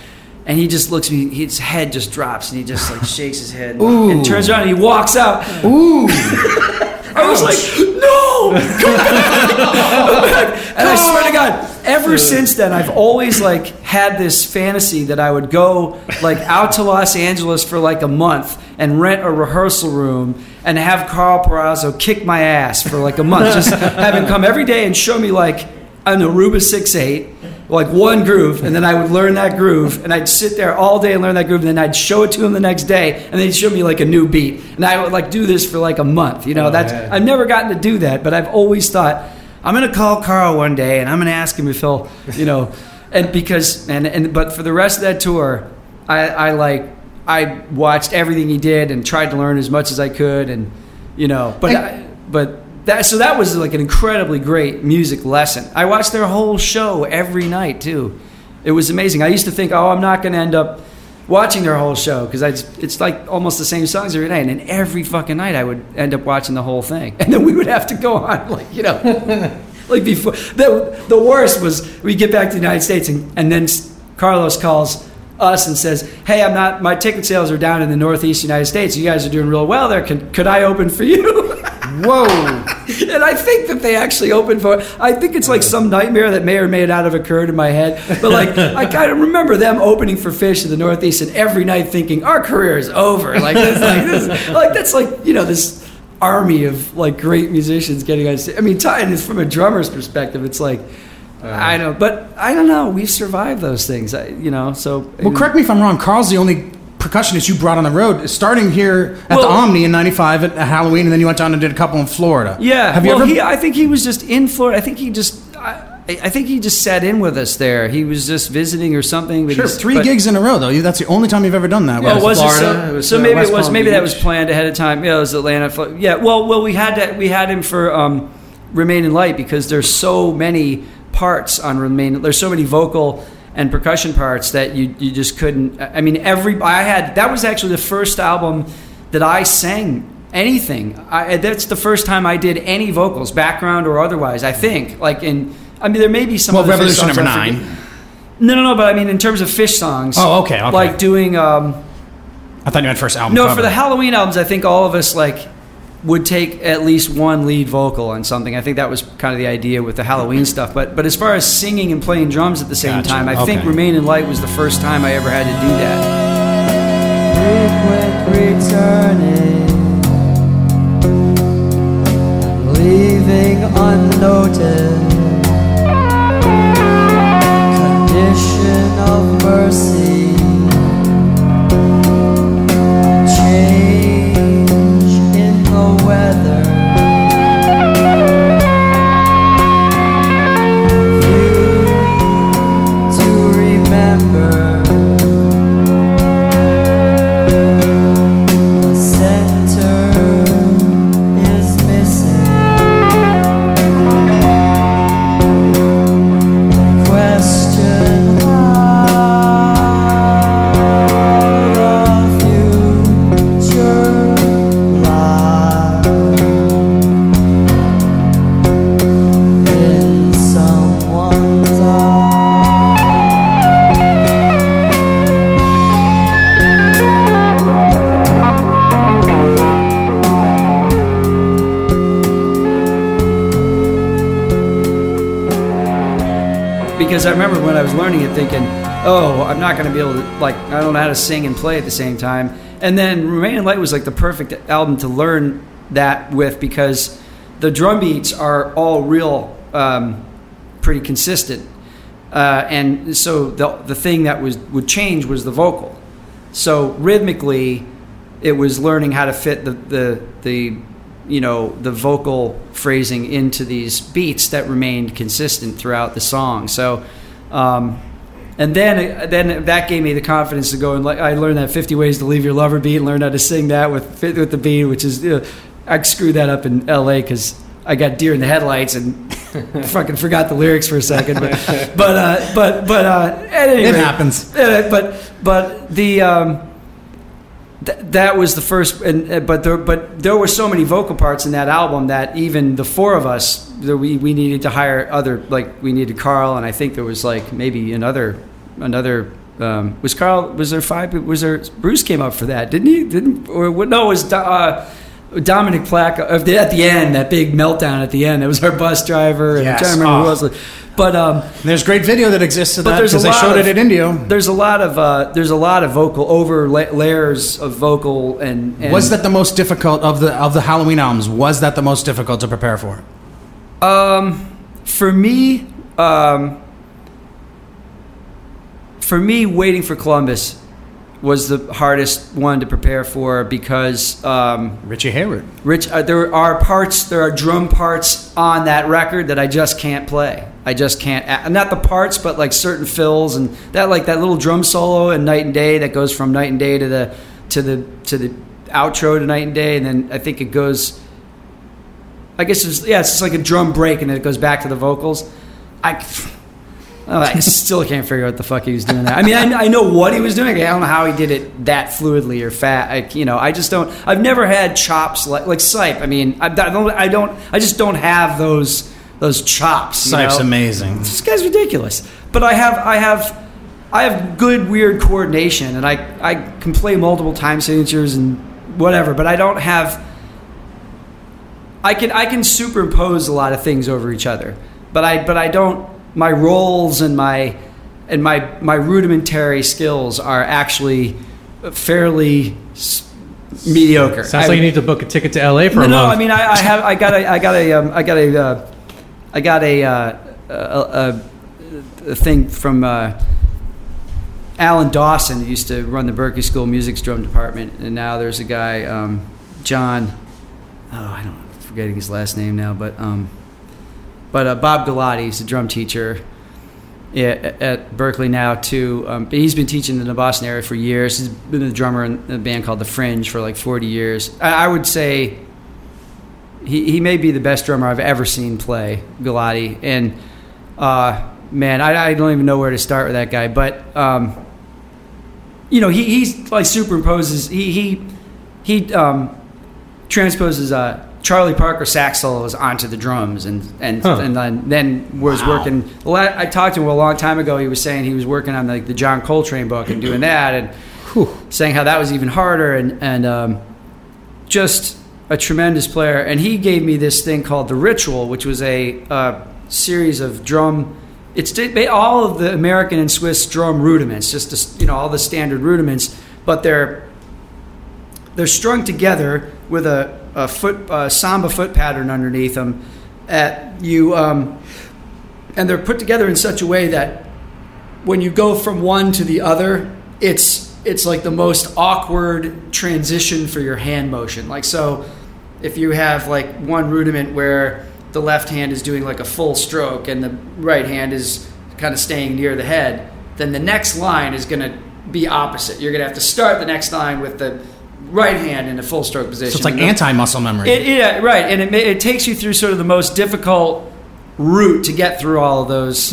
and he just looks at me, his head just drops, and he just like shakes his head and, and turns around and he walks out.
Ooh.
I was like, no, come back, come back. And I swear to God, ever since then, I've always like had this fantasy that I would go like out to Los Angeles for like a month and rent a rehearsal room and have Karl Perazzo kick my ass for like a month. Just have him come every day and show me like an Aruba 6.8 like one groove, and then I would learn that groove, and I'd sit there all day and learn that groove, and then I'd show it to him the next day, and they'd show me like a new beat, and I would like do this for like a month. You know,
Oh,
that's
yeah.
I've never gotten to do that, but I've always thought I'm gonna call Karl one day, and I'm gonna ask him if he'll, you know, and because and and but for the rest of that tour, I I like I watched everything he did and tried to learn as much as I could, and you know, but I, but. That, so that was like an incredibly great music lesson. I watched their whole show every night too. It was amazing. I used to think, oh, I'm not going to end up watching their whole show because it's like almost the same songs every night. And then every fucking night I would end up watching the whole thing, and then we would have to go on like you know, like before. The the worst was we get back to the United States and, and then Carlos calls us and says, "Hey, I'm not. My ticket sales are down in the Northeast United States. You guys are doing real well there. Could could I open for you?"
Whoa.
and I think that they actually opened for. I think it's like some nightmare that may or may not have occurred in my head. But like, I kind of remember them opening for Phish in the Northeast, and every night thinking, "Our career is over." Like, that's like, this, like that's like you know this army of like great musicians getting on stage. I mean, Titan is from a drummer's perspective. It's like. Uh-huh. I know, but I don't know. We've survived those things, I, you know. So
Well, correct me if I'm wrong. Carl's the only percussionist you brought on the road, starting here at the Omni in '95 at, Halloween, and then you went down and did a couple in Florida.
Yeah.
Have you
well,
ever?
He, I think he was just in Florida. I think he just. I, I think he just sat in with us there. He was just visiting or something. but
sure, three
but-
gigs in a row though. That's the only time you've ever done that.
Well, was
Florida,
it so?
it was,
so
uh,
maybe
West
it was.
Palm
Maybe that was planned ahead of time. Yeah, it was Atlanta. Yeah. Well, well, we had that. We had him for um, Remain in Light because there's so many parts on Remain. There's so many vocal and percussion parts that you you just couldn't. I mean, every I had that was actually the first album that I sang anything. I, that's the first time I did any vocals, background or otherwise. I think like in. I mean, there may be some.
well, Revolution number nine.
No, no, no. But I mean, in terms of Phish songs.
Oh, okay, okay.
Like doing. Um,
I thought you meant first album.
no,
cover.
for the Halloween albums, I think all of us like would take at least one lead vocal on something. I think that was kind of the idea with the Halloween stuff. But but as far as singing and playing drums at the same
Gotcha.
time, I think
Okay.
Remain in Light was the first time I ever had to do that.
frequent returning, leaving unnoticed. Condition of mercy,
because I remember when I was learning it thinking, oh, I'm not going to be able to, like, I don't know how to sing and play at the same time. And then Remain in Light was like the perfect album to learn that with because the drum beats are all real, um, pretty consistent. Uh, and so the, the thing that was would change was the vocal. So rhythmically, it was learning how to fit the, the, the you know the vocal phrasing into these beats that remained consistent throughout the song. So, um, and then then that gave me the confidence to go and like I learned that 50 ways to leave your lover beat and learned how to sing that with with the beat, which is you know, I screwed that up in L.A. because I got deer in the headlights and fucking forgot the lyrics for a second. But but uh, but but uh, at any
It
rate-
happens.
uh, but but the um, that was the first, and uh, but there but there were so many vocal parts in that album that even the four of us, there, we we needed to hire other like we needed Karl, and I think there was like maybe another another. Um, was Karl? Was there five? Was there? Bruce came up for that, didn't he? Didn't or what? No, it was uh, Dominic Plack at the, end. That big meltdown at the end. That was our bus driver, and
Yes.
I'm trying to remember
Oh.
who else. But um,
There's great video that exists of that because they showed
of-
it at Indio.
there's a lot of uh, there's a lot of vocal over la- layers of vocal and, and
Was that the most difficult of the of the Halloween albums? Was that the most difficult to prepare for?
um for me um for me waiting for Columbus was the hardest one to prepare for because um,
Richie Hayward.
Rich, uh, there are parts, there are drum parts on that record that I just can't play. I just can't. a- Not the parts, but like certain fills and that, like that little drum solo in Night and Day that goes from Night and Day to the to the to the outro to Night and Day, and then I think it goes. I guess it's yeah, it's just like a drum break, and then it goes back to the vocals. I. I still can't figure out what the fuck he was doing. There. I mean, I, I know what he was doing. I don't know how he did it that fluidly or fat. I, you know, I just don't. I've never had chops like like Sipe. I mean, I, don't. I don't. I just don't have those those chops.
Sipe's
know?
amazing.
This guy's ridiculous. But I have. I have. I have good weird coordination, and I I can play multiple time signatures and whatever. But I don't have. I can I can superimpose a lot of things over each other, but I but I don't. My rolls and my and my my rudimentary skills are actually fairly mediocre.
Sounds
I-
like you need to book a ticket to LA for
no,
a
no.
month.
I mean, I, I have. I got a. I got a. Um, I got a. Uh, I got a. Uh, a, a, a thing from uh, Alan Dawson, who used to run the Berklee School Music's drum department, and now there's a guy, um, John. Oh, I don't. I'm forgetting his last name now, but um, but uh, Bob Gullotti, he's a drum teacher at, at Berklee now too. Um, but he's been teaching in the Boston area for years. He's been a drummer in a band called The Fringe for like 40 years. I, I would say he, he may be the best drummer I've ever seen play, Gullotti. And uh, man, I, I don't even know where to start with that guy. But um, you know, he, he's like superimposes. He he he um, transposes uh, Charlie Parker sax solos onto the drums, and and
Huh.
and then, then was working. I, I talked to him a long time ago. He was saying he was working on like the John Coltrane book and doing that, and saying how that was even harder, and and um, just a tremendous player. And he gave me this thing called the Ritual, which was a uh, series of drum. It's all of the American and Swiss drum rudiments, just the, you know all the standard rudiments, but they're they're strung together with a, a foot uh, samba foot pattern underneath them. At you, um, and they're put together in such a way that when you go from one to the other, it's it's like the most awkward transition for your hand motion. Like so, if you have like one rudiment where the left hand is doing like a full stroke and the right hand is kind of staying near the head, then the next line is going to be opposite. You're going to have to start the next line with the right hand in a full stroke position.
So it's like
the-
anti-muscle memory.
it, yeah, right, and it, it takes you through sort of the most difficult route to get through all of those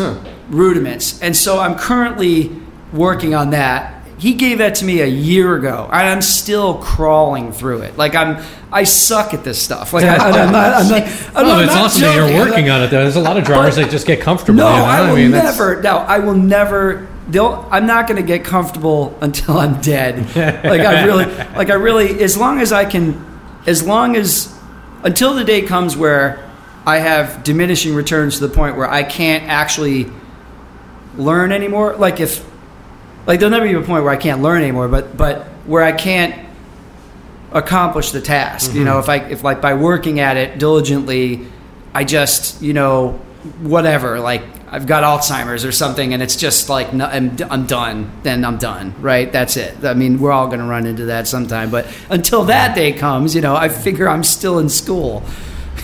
rudiments. And so I'm currently working on that. He gave that to me a year ago, and I'm still crawling through it. Like I'm, I suck at this stuff. Like I, I'm not, I'm not, I'm
Oh,
not-
it's
not
awesome that you're working on it. Though there's a lot of drummers
But-
that just get comfortable.
no,
you know?
I will
mean, that's-
never. No, I will never. They'll, I'm not going to get comfortable until I'm dead. like I really, like I really. As long as I can, as long as until the day comes where I have diminishing returns to the point where I can't actually learn anymore. Like if, like there'll never be a point where I can't learn anymore, but but where I can't accomplish the task. You know, mm-hmm. if I if like by working at it diligently, I just you know whatever like I've got Alzheimer's or something, and it's just like no, I'm, I'm done. Then I'm done. Right? That's it. I mean, we're all going to run into that sometime. But until that day comes, you know, I figure I'm still in school.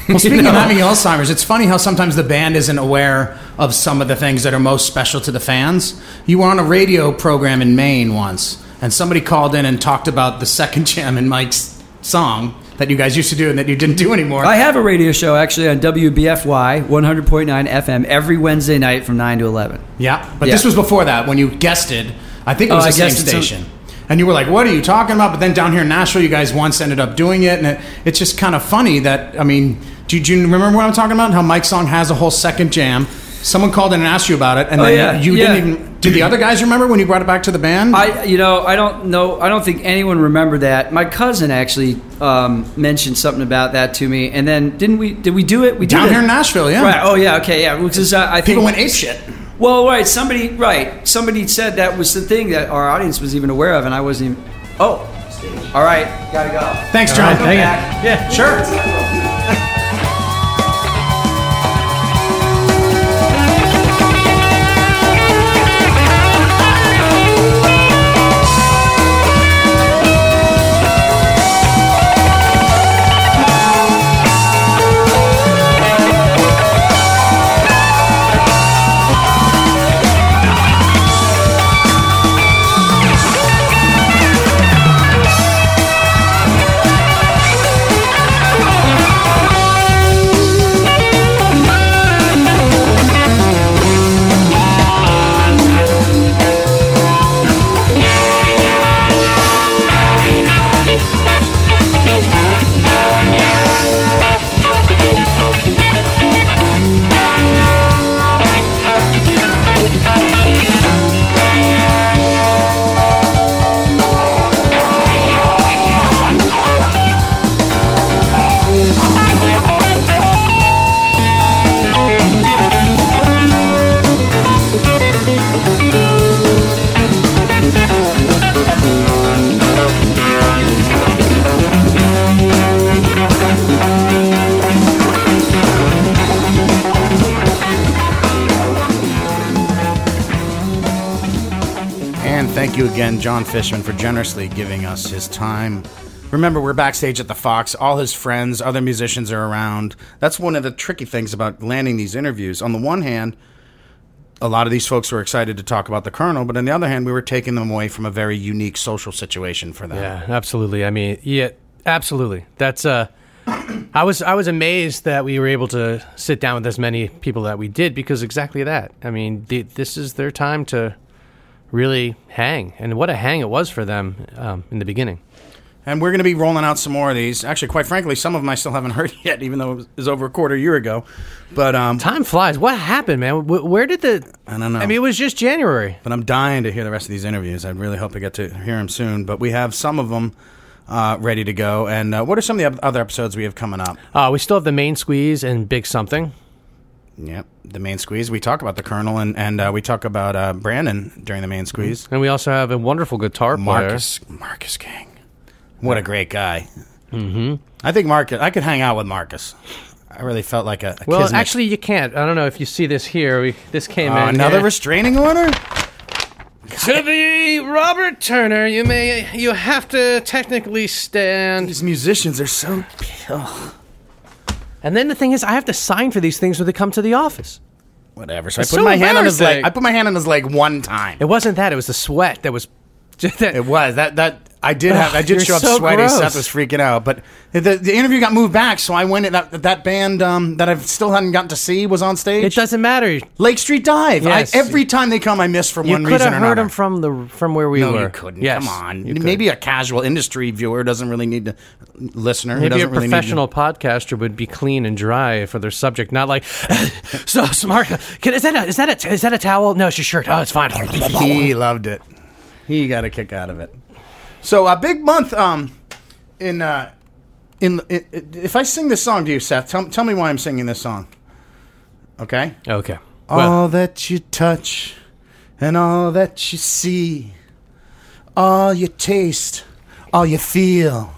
Well, speaking
You
of having Alzheimer's, it's funny how sometimes the band isn't aware of some of the things that are most special to the fans. You were on a radio program in Maine once, and somebody called in and talked about the second jam in Mike's song that you guys used to do and that you didn't do anymore.
I have a radio show actually on WBFY 100.9 FM every Wednesday night from 9 to 11.
yeah, but
Yeah.
this was before that when you guested. I think it
Oh,
was
I
the same
guested some-
station. and you were like, "What are you talking about?" But then down here in Nashville, you guys once ended up doing it, and it, it's just kind of funny that I mean, do you, do you remember what I'm talking about? How Mike's song has a whole second jam. Someone called in and asked you about it, and
Oh,
then
yeah,
you
yeah.
didn't even. Did the other guys remember when you brought it back to the band?
I, you know, I don't know. I don't think anyone remembered that. My cousin actually um, mentioned something about that to me, and then didn't we? Did we do it? We did
down
it.
here in Nashville, yeah.
Right. Oh yeah. Okay. Yeah. Because uh, I think
People went ape shit.
Well, right. Somebody, right. Somebody said that was the thing that our audience was even aware of, and I wasn't even. Oh. All right. Gotta go.
Thanks, John.
Hang on. Yeah.
Sure.
Thank you again, John Fishman, for generously giving us his time. Remember, we're backstage at the Fox. All his friends, other musicians are around. That's one of the tricky things about landing these interviews. On the one hand, a lot of these folks were excited to talk about the Colonel, but on the other hand, we were taking them away from a very unique social situation for them.
Yeah, absolutely. I mean, yeah, absolutely. That's uh I was I was amazed that we were able to sit down with as many people that we did because exactly that. I mean, the, this is their time to really hang, and what a hang it was for them um, in the beginning.
And we're going to be rolling out some more of these. Actually, quite frankly, some of them I still haven't heard yet, even though it was, over a quarter year ago. But um,
Time flies. What happened, man? Wh- Where did the?
I don't know.
I mean, it was just January.
but I'm dying to hear the rest of these interviews. I really hope to get to hear them soon. But we have some of them uh, ready to go. And uh, what are some of the other episodes we have coming up?
Uh, we still have the main squeeze and big something.
Yep, the main squeeze. We talk about the Colonel and and uh, we talk about uh, Brandon during the main squeeze.
And we also have a wonderful guitar player.
Marcus, Marcus King, what a great guy. Mm-hmm. I think Marcus. I could hang out with Marcus. I really felt like a, a
Well,
kismet.
actually, you can't. I don't know if you see this here. We, this came
Uh,
in.
another
here.
restraining order.
To the Robert Turner, you may you have to technically stand.
These musicians are so.
And then the thing is, I have to sign for these things when they come to the office.
Whatever. So I put
so
my hand on his leg.
embarrassing.
I put my hand on his leg one time.
It wasn't that; it was the sweat that was. that,
It was that that I did have. I did show up
so
sweaty.
gross.
Seth was freaking out, but the the interview got moved back, so I went. That that band um, that I've still hadn't gotten to see was on stage.
it doesn't matter.
Lake Street Dive.
Yes.
I, every time they come, I miss for
You
one
could have heard them from the from where we
no,
were.
you couldn't.
Yes,
Come on. Maybe a casual industry viewer doesn't really need to listener.
Maybe a
really
professional podcaster would be clean and dry for their subject, not like so smart. Can, is that a, is that a, is that a towel? No, it's your shirt. Oh, it's fine.
he loved it. He got a kick out of it. So a big month. Um, in uh, in, i if I sing this song to you, Seth, tell tell me why I'm singing this song. Okay.
Okay.
All that you touch and all that you see, all you taste, all you feel.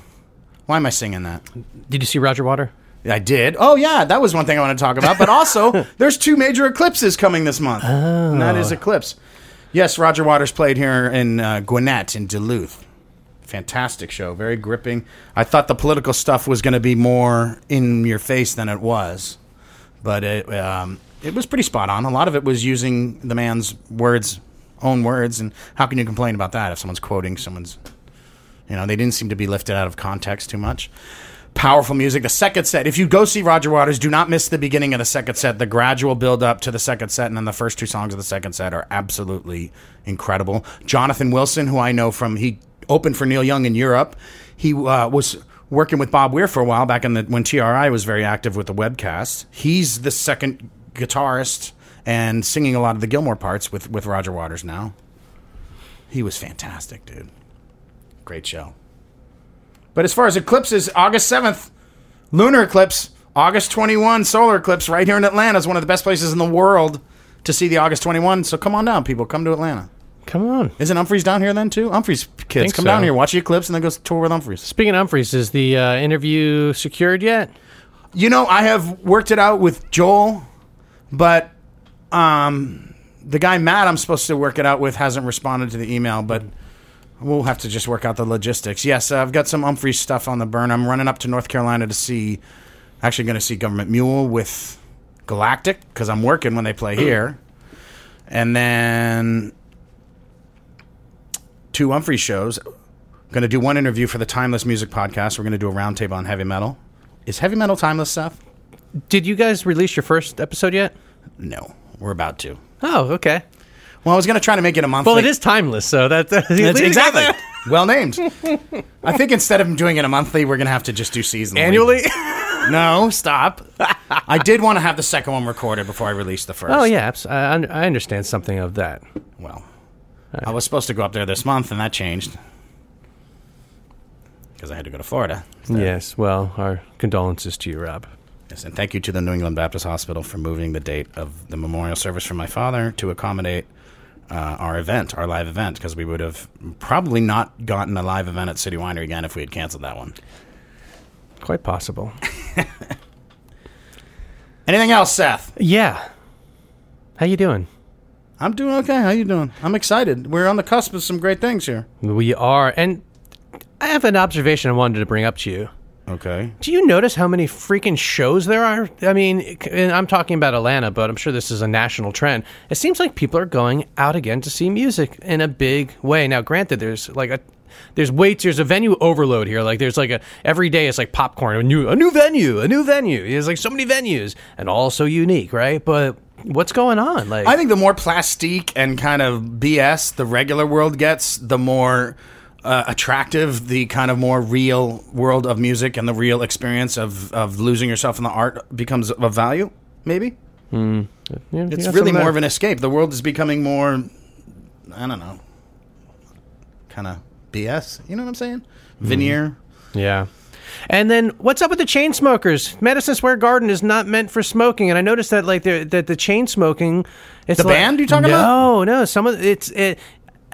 Why am I singing that?
Did you see Roger Water?
I did. Oh yeah, that was one thing I want to talk about. But also, there's two major eclipses coming this month, and that is eclipse. Yes, Roger Waters played here in uh, Gwinnett in Duluth. Fantastic show, very gripping. I thought the political stuff was going to be more in your face than it was, but it um, it was pretty spot on. A lot of it was using the man's words, own words, and how can you complain about that if someone's quoting someone's? You know, they didn't seem to be lifted out of context too much powerful music. The second set, if you go see Roger Waters, do not miss the beginning of the second set. The gradual build up to the second set, and then the first two songs of the second set are absolutely incredible. Jonathan Wilson, who I know from, he opened for Neil Young in Europe. He uh, was working with Bob Weir for a while back in the when TRI was very active with the webcast. He's the second guitarist and singing a lot of the Gilmour parts with with Roger Waters now. He was fantastic, dude. Great show. But as far as eclipses, August 7th, lunar eclipse, August 21, solar eclipse right here in Atlanta is one of the best places in the world to see the August 21. So come on down, people. Come to Atlanta.
Come on.
Isn't Umphrey's down here then too? Umphrey's kids,
Think
come
so.
down here, watch the eclipse, and then go tour with Umphrey's.
Speaking of Umphrey's, is the uh, interview secured yet?
You know, I have worked it out with Joel, but um, the guy Matt I'm supposed to work it out with hasn't responded to the email, but we'll have to just work out the logistics. Yes, uh, I've got some Umphrey's stuff on the burn. I'm running up to North Carolina to see, actually going to see Government Mule with Galactic because I'm working when they play here. And then two Umphrey shows. Going to do one interview for the Timeless Music Podcast. We're going to do a roundtable on heavy metal. Is heavy metal timeless, Seth?
Did you guys release your first episode yet?
No, we're about to.
Oh, okay.
Well, I was going to try to make it a monthly.
Well, it is timeless, so that, that
That's exactly well named. I think instead of doing it a monthly, we're going to have to just do seasonally.
annually.
No, stop. I did want to have the second one recorded before I released the first.
oh yeah, I, I understand something of that.
Well, I was supposed to go up there this month, and that changed because I had to go to Florida.
Yes. Well, our condolences to you, Rob.
Yes, and thank you to the New England Baptist Hospital for moving the date of the memorial service for my father to accommodate uh, our event, our live event, because we would have probably not gotten a live event at City Winery again if we had canceled that one.
Quite possible.
Anything else, Seth?
Yeah. How you doing?
I'm doing okay. How you doing? I'm excited. We're on the cusp of some great things here.
We are, and I have an observation I wanted to bring up to you.
Okay.
Do you notice how many freaking shows there are? I mean, and I'm talking about Atlanta, but I'm sure this is a national trend. It seems like people are going out again to see music in a big way. Now, granted, there's like a there's waits, there's a venue overload here. Like there's like a every day it's like popcorn, a new a new venue, a new venue. There's like so many venues and all so unique, right? But what's going on? Like
I think the more plastique and kind of BS the regular world gets, the more uh, attractive the kind of more real world of music and the real experience of, of losing yourself in the art becomes of value. Maybe
yeah, you
it's really more of an escape. The world is becoming more, I don't know, kind of BS. You know what I'm saying?
Mm-hmm.
Veneer.
Yeah. And then what's up with the chain smokers? Madison Square Garden is not meant for smoking, and I noticed that like the that the chain smoking. It's
The
like-
band you talking
no,
about?
No, no. Some of it's it.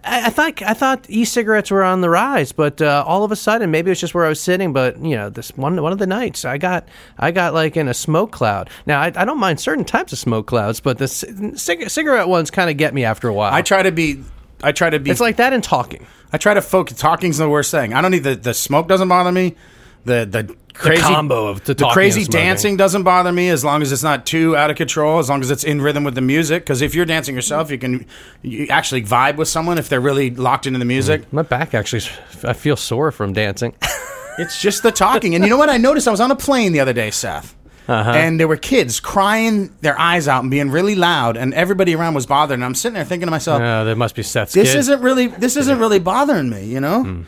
I, I thought I thought e-cigarettes were on the rise, but uh, all of a sudden, maybe it's just where I was sitting. But you know, this one one of the nights, I got I got like in a smoke cloud. Now I, I don't mind certain types of smoke clouds, but the c- cigarette ones kind of get me after a while.
I try to be. I try to be.
it's like that in talking.
I try to focus. Talking's the worst thing. I don't need the the smoke doesn't bother me. The the crazy
combo of the
crazy dancing doesn't bother me as long as it's not too out of control. As long as it's in rhythm with the music. Because if you're dancing yourself, you can you actually vibe with someone if they're really locked into the music.
My back actually, I feel sore from dancing.
It's just the talking. And you know what? I noticed I was on a plane the other day, Seth.
Uh-huh.
And there were kids crying their eyes out and being really loud, and everybody around was bothered. And I'm sitting there thinking to myself,
Oh, there must be Seth's
this
kid.
isn't really this isn't really bothering me you know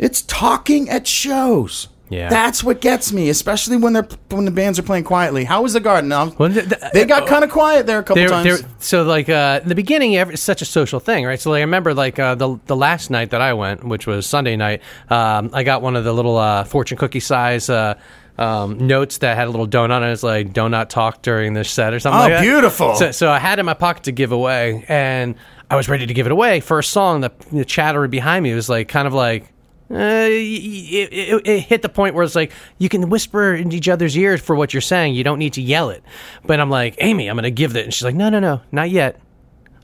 it's talking at shows
Yeah.
that's what gets me especially when they're when the bands are playing quietly how was the garden
Well, th- th-
they got kind of quiet there a couple
They're-
times
they're- so like uh, in the beginning, every, it's such a social thing, right? So like I remember like uh, the the last night that I went, which was Sunday night, um, I got one of the little uh, fortune cookie size. Uh, um, notes that had a little donut on it. It's like, "Do not talk during this set" or something.
Oh,
like that.
beautiful.
So, so I had it in my pocket to give away, and I was ready to give it away. First song, the, the chatter behind me was like kind of like. Uh, it, it, it hit the point where it's like you can whisper in each other's ears for what you're saying. You don't need to yell it. But I'm like, Amy, I'm going to give it. And she's like, no, no, no, not yet.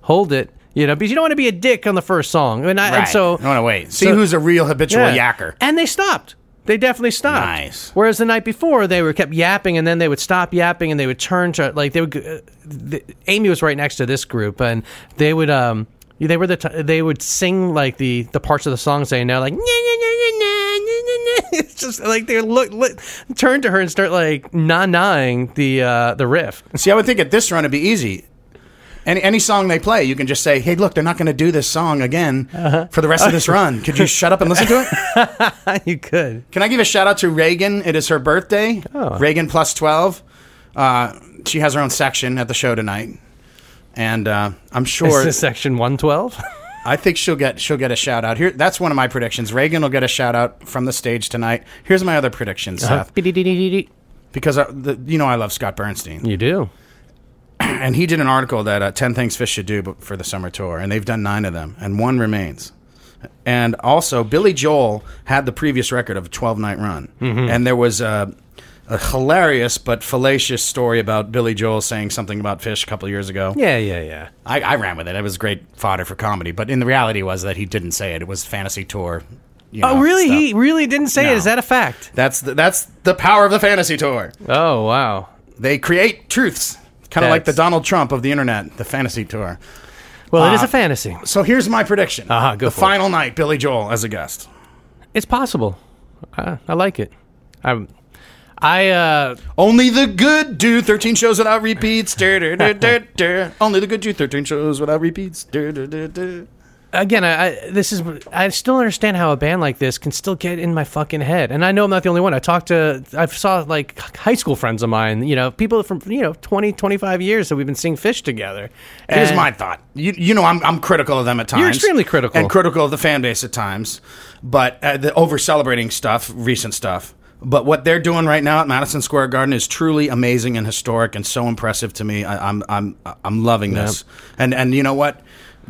Hold it. You know, because you don't want to be a dick on the first song. And, I, and so
I want to wait. See
so-
who's a real habitual
yeah.
yacker.
And they stopped. They definitely stopped.
Nice.
Whereas the night before, they were kept yapping, and then they would stop yapping, and they would turn to like they would. Uh, the, Amy was right next to this group, and they would um they were the t- they would sing like the the parts of the song saying now like "Nya, nya, nya, nya, nya, nya, nya, nya." it's just like they look, look turn to her and start like na naing the uh the riff.
See, I would think at this run it'd be easy. Any any song they play, you can just say, "Hey, look, they're not going to do this song again
Uh-huh.
for the rest of this run. Could you shut up and listen to it?"
you could.
Can I give a shout out to Reagan? It is her birthday.
Oh.
Reagan plus twelve. Uh, she has her own section at the show tonight, and uh, I'm
Is
sure.
this section one twelve?
I think she'll get she'll get a shout out here. That's one of my predictions. Reagan will get a shout out from the stage tonight. Here's my other prediction, Seth, because uh, the, you know I love Scott Bernstein.
You do.
and he did an article that uh, 10 things phish should do for the summer tour and they've done nine of them and one remains and also billy joel had the previous record of a 12 night run and there was a, a hilarious but fallacious story about billy joel saying something about phish a couple of years ago
Yeah, yeah, yeah.
I, I ran with it it was great fodder for comedy but in the reality was that he didn't say it it was fantasy tour you
Oh, really?
stuff.
He really didn't say
No.
it. Is that a fact?
that's the, that's the power of the fantasy tour
Oh, wow.
they create truths kind of like the
That's-
donald trump of the internet the fantasy tour
Well, it is
Uh,
a fantasy.
So here's my prediction.
Uh-huh, go
the
for it.
final night, Billy Joel as a guest.
It's possible. I, I like it. I, I uh,
Only the good do 13 shows without repeats. Dur, dur, dur. Only the good do 13 shows without repeats.
Again, I, I this is I still understand how a band like this can still get in my fucking head, and I know I'm not the only one. I talked to I saw like high school friends of mine, you know, people from you know 20, 25 years that we've been seeing Phish together.
Here's my thought. You, you know, I'm, I'm critical of them at times.
You're extremely critical.
And critical of the fan base at times. But uh, the over celebrating stuff, recent stuff. But what they're doing right now at Madison Square Garden is truly amazing and historic and so impressive to me. I, I'm, I'm, I'm loving this. And, and you know what?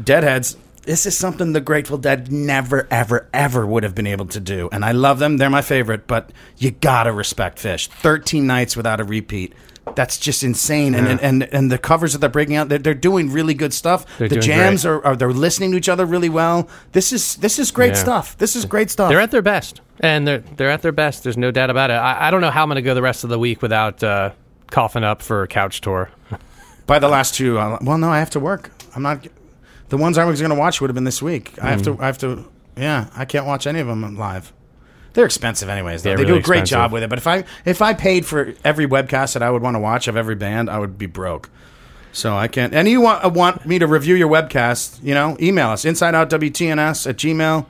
Deadheads, this is something the Grateful Dead never, ever, ever would have been able to do. And I love them. They're my favorite. But you got to respect Phish. 13 nights without a repeat. That's just insane, and, and and and the covers that they're breaking out, they're, they're doing really good stuff.
They're
the jams
great.
are, are they're listening to each other really well. This is this is great
Yeah.
stuff. This is great stuff.
They're at their best, and they're they're at their best. There's no doubt about it. I, I don't know how I'm going to go the rest of the week without uh, coughing up for a couch tour.
By the last two, uh, well, no, I have to work. I'm not. The ones I was going to watch would have been this week. I have
Mm.
to. I have to. Yeah, I can't watch any of them live. They're expensive, anyways. Though.
They're
they do a great
expensive.
job with it. But if I if I paid for every webcast that I would want to watch of every band, I would be broke. So I can't. And you want want me to review your webcast? You know, email us insideoutwtns at gmail.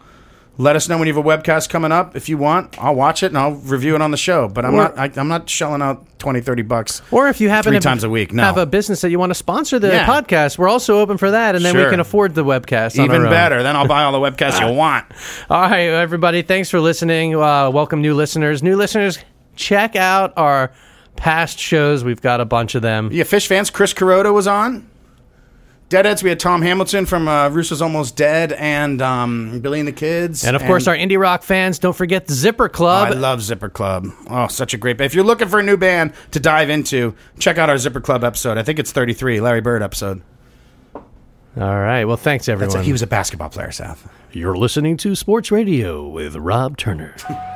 Let us know when you have a webcast coming up. If you want, I'll watch it and I'll review it on the show. But I'm
Or-
not. I, I'm not shelling out 20, 30 bucks.
Or if you happen
Three
to
times a week, no.
have a business that you want to sponsor the
Yeah.
podcast, we're also open for that, and then we can afford the webcast. on
Even
our own.
better. Then I'll buy all the webcasts you want.
All right, everybody. Thanks for listening. Uh, welcome, new listeners. New listeners, check out our past shows. We've got a bunch of them.
Yeah, Phish fans. Chris Kuroda was on. Deadheads. We had Tom Hamilton from uh, Russo's Almost Dead and um, Billy and the Kids.
And of course, our indie rock fans, don't forget the Zipper Club.
I love Zipper Club. Oh, such a great band. If you're looking for a new band to dive into, check out our Zipper Club episode. I think it's 33, Larry Bird episode.
All right. Well, thanks,
That's
everyone.
a, he was a basketball player, Seth.
You're listening to Sports Radio with Rob Turner.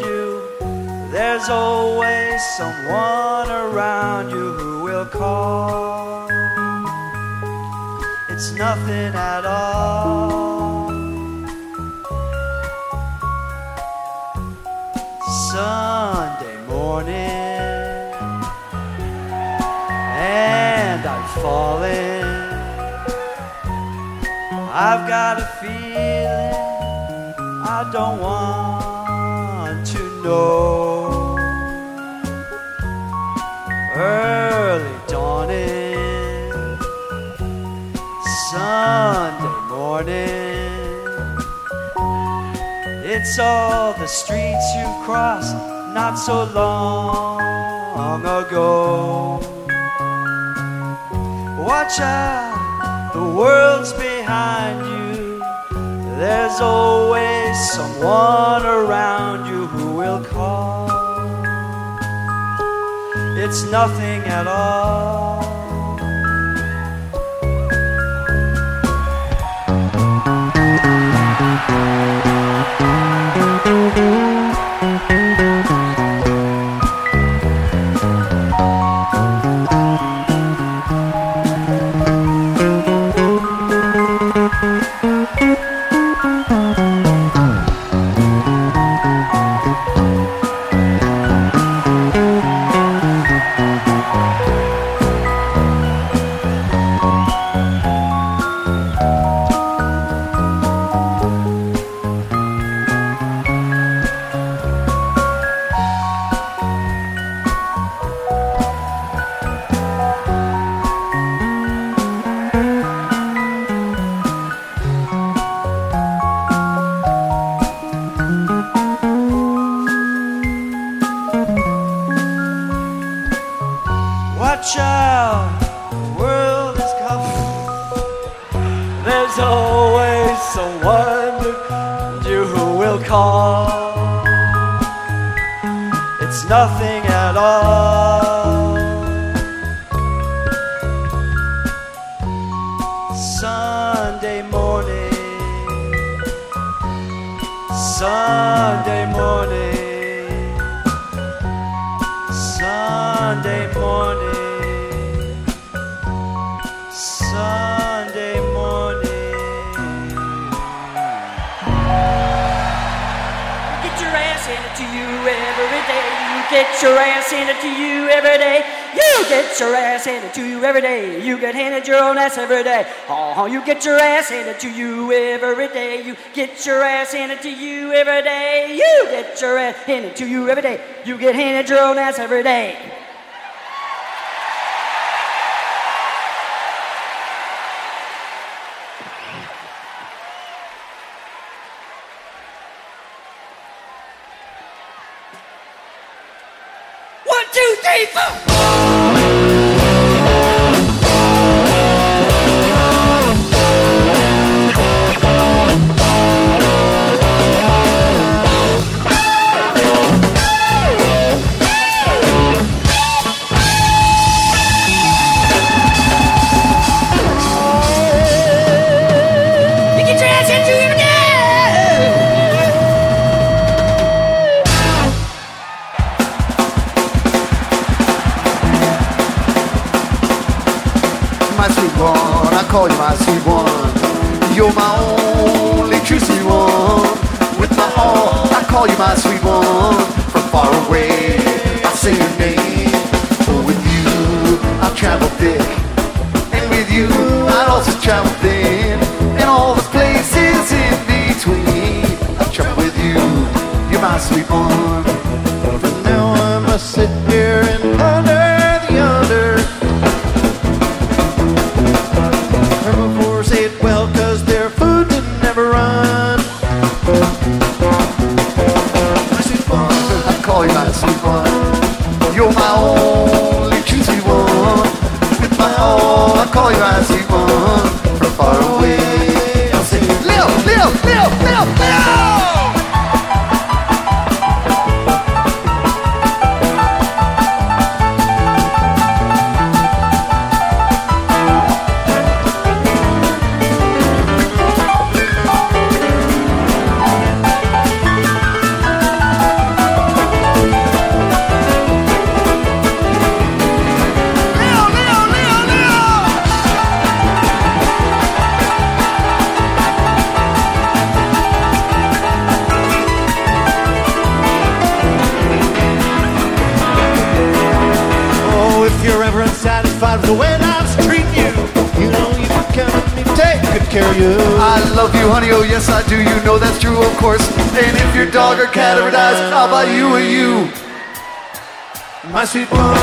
There's always someone around you who will call. It's nothing at all. Sunday morning, and I'm falling. I've got a feeling I don't want to know. It's all the streets you crossed not so long ago. Watch out, the world's behind you. There's always someone around you who will call. It's nothing at all.
Every day. Oh, you get your ass handed to you every day. You get your ass handed to you every day. You get your ass handed to you every day. You get handed your own ass every day. Dog or